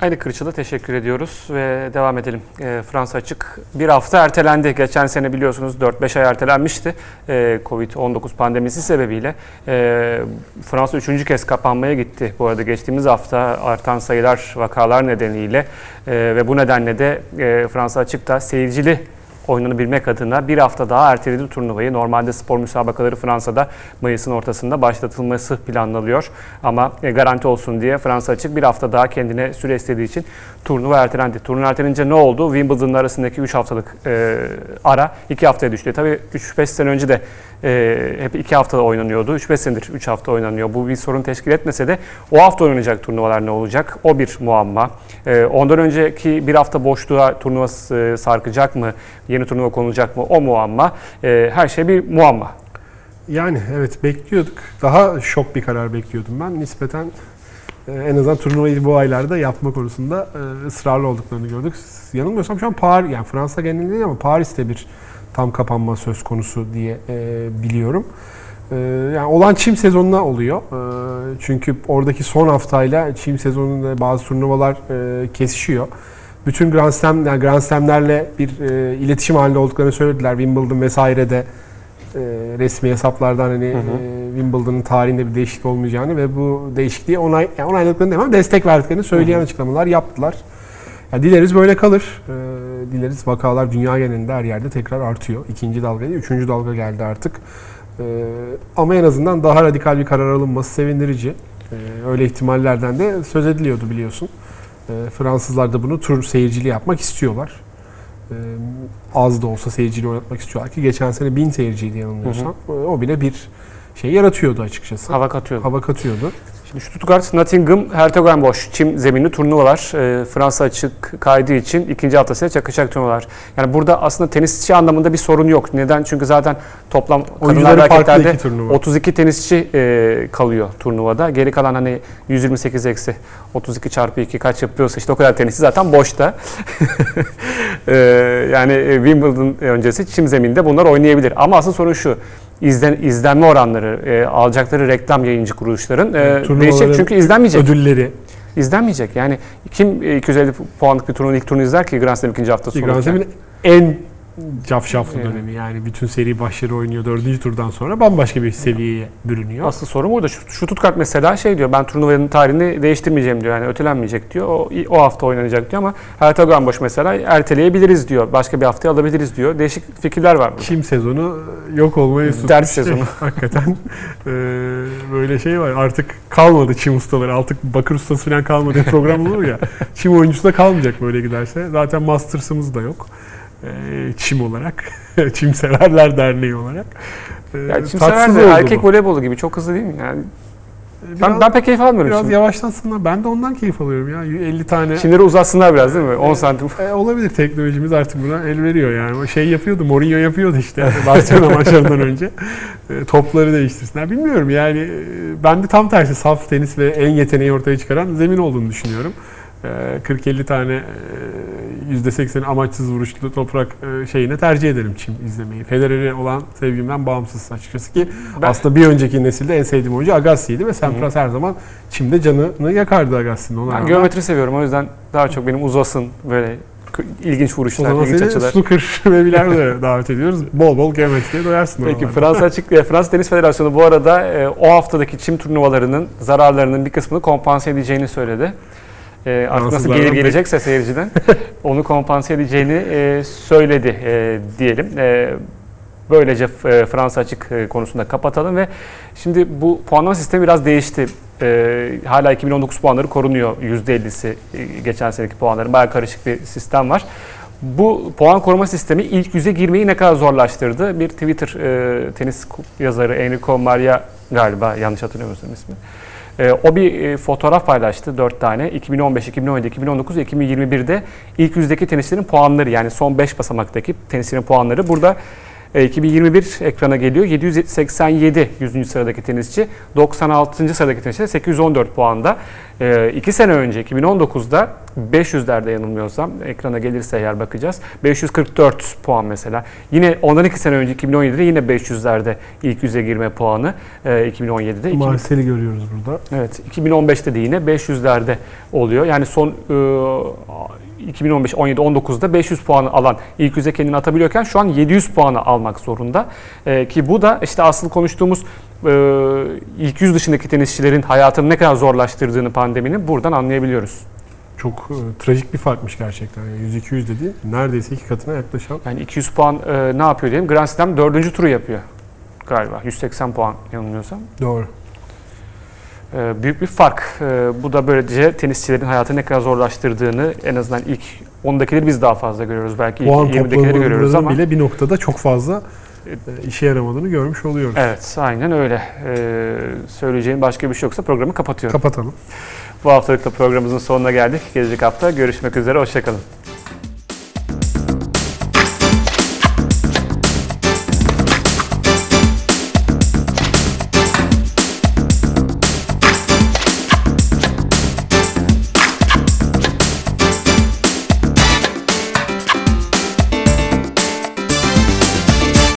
Aynı Kırçıl'a teşekkür ediyoruz ve devam edelim. E, Fransa açık bir hafta ertelendi. Geçen sene biliyorsunuz 4-5 ay ertelenmişti e, Covid-19 pandemisi sebebiyle. E, Fransa üçüncü kez kapanmaya gitti. Bu arada geçtiğimiz hafta artan sayılar vakalar nedeniyle e, ve bu nedenle de e, Fransa açıkta seyircili oyununu bilmek adına bir hafta daha erteledi turnuvayı. Normalde spor müsabakaları Fransa'da Mayıs'ın ortasında başlatılması planlanıyor. Ama e, garanti olsun diye Fransa açık bir hafta daha kendine süre istediği için turnuva ertelendi. Turnuva ertelenince ne oldu? Wimbledon arasındaki 3 haftalık e, ara 2 haftaya düştü. Tabii 3-5 sene önce de e, hep 2 haftada oynanıyordu. 3-5 senedir 3 hafta oynanıyor. Bu bir sorun teşkil etmese de o hafta oynanacak turnuvalar ne olacak? O bir muamma. E, ondan önceki bir hafta boşluğa turnuva e, sarkacak mı? Yeni turnuva konulacak mı? O muamma. E, her şey bir muamma. Yani evet bekliyorduk. Daha şok bir karar bekliyordum ben. Nispeten e, en azından turnuvayı bu aylarda yapma konusunda e, ısrarlı olduklarını gördük. Yanılmıyorsam şu an Paris, yani Fransa genelinde değil ama Paris'te bir tam kapanma söz konusu diye e, biliyorum. E, yani olan çim sezonuna oluyor. E, çünkü oradaki son haftayla çim sezonunda bazı turnuvalar e, kesişiyor. Bütün Grand Slam, yani Grand Slam'lerle bir e, iletişim halinde olduklarını söylediler. Wimbledon vesairede e, resmi hesaplardan hani e, Wimbledon'ın tarihinde bir değişiklik olmayacağını ve bu değişikliği onay, yani onayladıklarını demem destek verdiklerini söyleyen açıklamalar yaptılar. Ya dileriz böyle kalır. E, dileriz vakalar dünya genelinde her yerde tekrar artıyor. İkinci dalga değil, üçüncü dalga geldi artık. E, ama en azından daha radikal bir karar alınması sevindirici. E, öyle ihtimallerden de söz ediliyordu biliyorsun. E, Fransızlar da bunu tur seyircili yapmak istiyorlar. E, az da olsa seyircili oynatmak istiyorlar ki geçen sene bin seyirciydi yanılmıyorsam. E, O bile bir şey yaratıyordu açıkçası. Hava katıyordu. Hava katıyordu. Şimdi Stuttgart, Nottingham, Hertogenbosch çim zeminli turnuvalar. E, Fransa açık kaydı için ikinci haftasıyla çakışacak turnuvalar. Yani burada aslında tenisçi anlamında bir sorun yok. Neden? Çünkü zaten toplam kadınlar turnuva. 32 tenisçi e, kalıyor turnuvada. Geri kalan hani 128 eksi 32 çarpı 2 kaç yapıyorsa işte o kadar tenisçi zaten boşta. E, yani e, Wimbledon öncesi çim zeminde bunlar oynayabilir. Ama asıl sorun şu. İzlen, izlenme oranları, e, alacakları reklam yayıncı kuruluşların e, değişecek çünkü izlenmeyecek. Ödülleri. İzlenmeyecek. Yani kim e, 250 puanlık bir turnuvanın ilk turunu izler ki Grand Slam ikinci hafta sonu? Grand Slam'in en cafcaflı Yani. dönemi yani bütün seri başları oynuyor dördüncü turdan sonra bambaşka bir seviyeye bürünüyor. Asıl sorun burada. Şu, şu Stuttgart mesela şey diyor ben turnuvanın tarihini değiştirmeyeceğim diyor. Yani ötelenmeyecek diyor. O, o hafta oynanacak diyor ama Hertha Gamboş mesela erteleyebiliriz diyor. Başka bir haftaya alabiliriz diyor. Değişik fikirler var burada. Çim sezonu yok olmaya tutmuş. Ders sezonu. Hakikaten eee, böyle şey var. Artık kalmadı çim ustaları. Artık bakır ustası falan kalmadı. Program olur ya. Çim oyuncusu da kalmayacak böyle giderse. Zaten Masters'ımız da yok. Eee, çim olarak. çim Severler Derneği olarak. Eee, Yani çim tatsız sever de oldu erkek bu. voleybolu gibi çok hızlı değil mi? Yani Biraz, ben, ben pek keyif almıyorum biraz şimdi. yavaşlansınlar. Ben de ondan keyif alıyorum ya. 50 tane Çimleri uzatsınlar biraz değil mi? 10 santim. E, olabilir teknolojimiz artık buna el veriyor yani. Şey yapıyordu, Mourinho yapıyordu işte Barcelona maçlarından önce. E, topları değiştirsinler. Bilmiyorum yani e, ben de tam tersi saf tenis ve en yeteneği ortaya çıkaran zemin olduğunu düşünüyorum. E, 40-50 tane e, %80 amaçsız vuruşlu toprak e, şeyine tercih ederim çim izlemeyi. Federer'e olan sevgimden bağımsız açıkçası ki Ben- aslında bir önceki nesilde en sevdiğim oyuncu Agassi'ydi ve Sampras her zaman çimde canını yakardı Agassi'nin. Ben rağmen- geometri seviyorum o yüzden daha çok benim uzasın böyle k- ilginç O vuruşlar, zaman ilginç seni açılar. snooker ve bilardo davet ediyoruz. Bol bol geometriye doyarsın Peki oralarda. Fransa Açık e, Fransa Tenis Federasyonu bu arada e, o haftadaki çim turnuvalarının zararlarının bir kısmını kompanse edeceğini söyledi. E, artık nasıl gelir gelecekse seyirciden onu kompanse edeceğini e, söyledi e, diyelim. E, böylece e, Fransa Açık e, konusunda kapatalım ve şimdi bu puanlama sistemi biraz değişti. E, hala 2019 puanları korunuyor %50'si e, geçen seneki puanların. Bayağı karışık bir sistem var. Bu puan koruma sistemi ilk yüze girmeyi ne kadar zorlaştırdı? Bir Twitter e, tenis yazarı Enrico Maria galiba yanlış hatırlamıyorsam ismi. E, o bir e, fotoğraf paylaştı 4 tane. 2015, 2017, 2019 ve 2021'de ilk yüzdeki tenisçilerin puanları yani son 5 basamaktaki tenisçilerin puanları. Burada 2021 ekrana geliyor. 787 100. sıradaki tenisçi, 96. sıradaki tenisçi de 814 puanda. 2 sene önce 2019'da 500'lerde yanılmıyorsam ekrana gelirse eğer bakacağız. 544 puan mesela. Yine ondan 2 sene önce 2017'de yine 500'lerde ilk yüze girme puanı e, 2017'de. 2000 Marsel'i görüyoruz burada. Evet 2015'te de yine 500'lerde oluyor. Yani son e, 2015, 17, 19'da 500 puanı alan ilk yüze kendini atabiliyorken şu an 700 puanı almak zorunda. E, ki bu da işte asıl konuştuğumuz e, ilk yüz dışındaki tenisçilerin hayatını ne kadar zorlaştırdığını pandeminin buradan anlayabiliyoruz. Çok e, trajik bir farkmış gerçekten. Yani 100-200 dedi. Neredeyse iki katına yaklaşan. Yani 200 puan e, ne yapıyor diyelim? Grand Slam 4. turu yapıyor galiba. 180 puan yanılmıyorsam. Doğru. Ee, büyük bir fark. Ee, bu da böylece tenisçilerin hayatını ne kadar zorlaştırdığını en azından ilk 10'dakileri biz daha fazla görüyoruz. Belki ilk Puan 20'dekileri görüyoruz ama. bile bir noktada çok fazla e, işe yaramadığını görmüş oluyoruz. Evet aynen öyle. Ee, söyleyeceğim başka bir şey yoksa programı kapatıyorum. Kapatalım. Bu haftalık da programımızın sonuna geldik. Gelecek hafta görüşmek üzere. Hoşçakalın.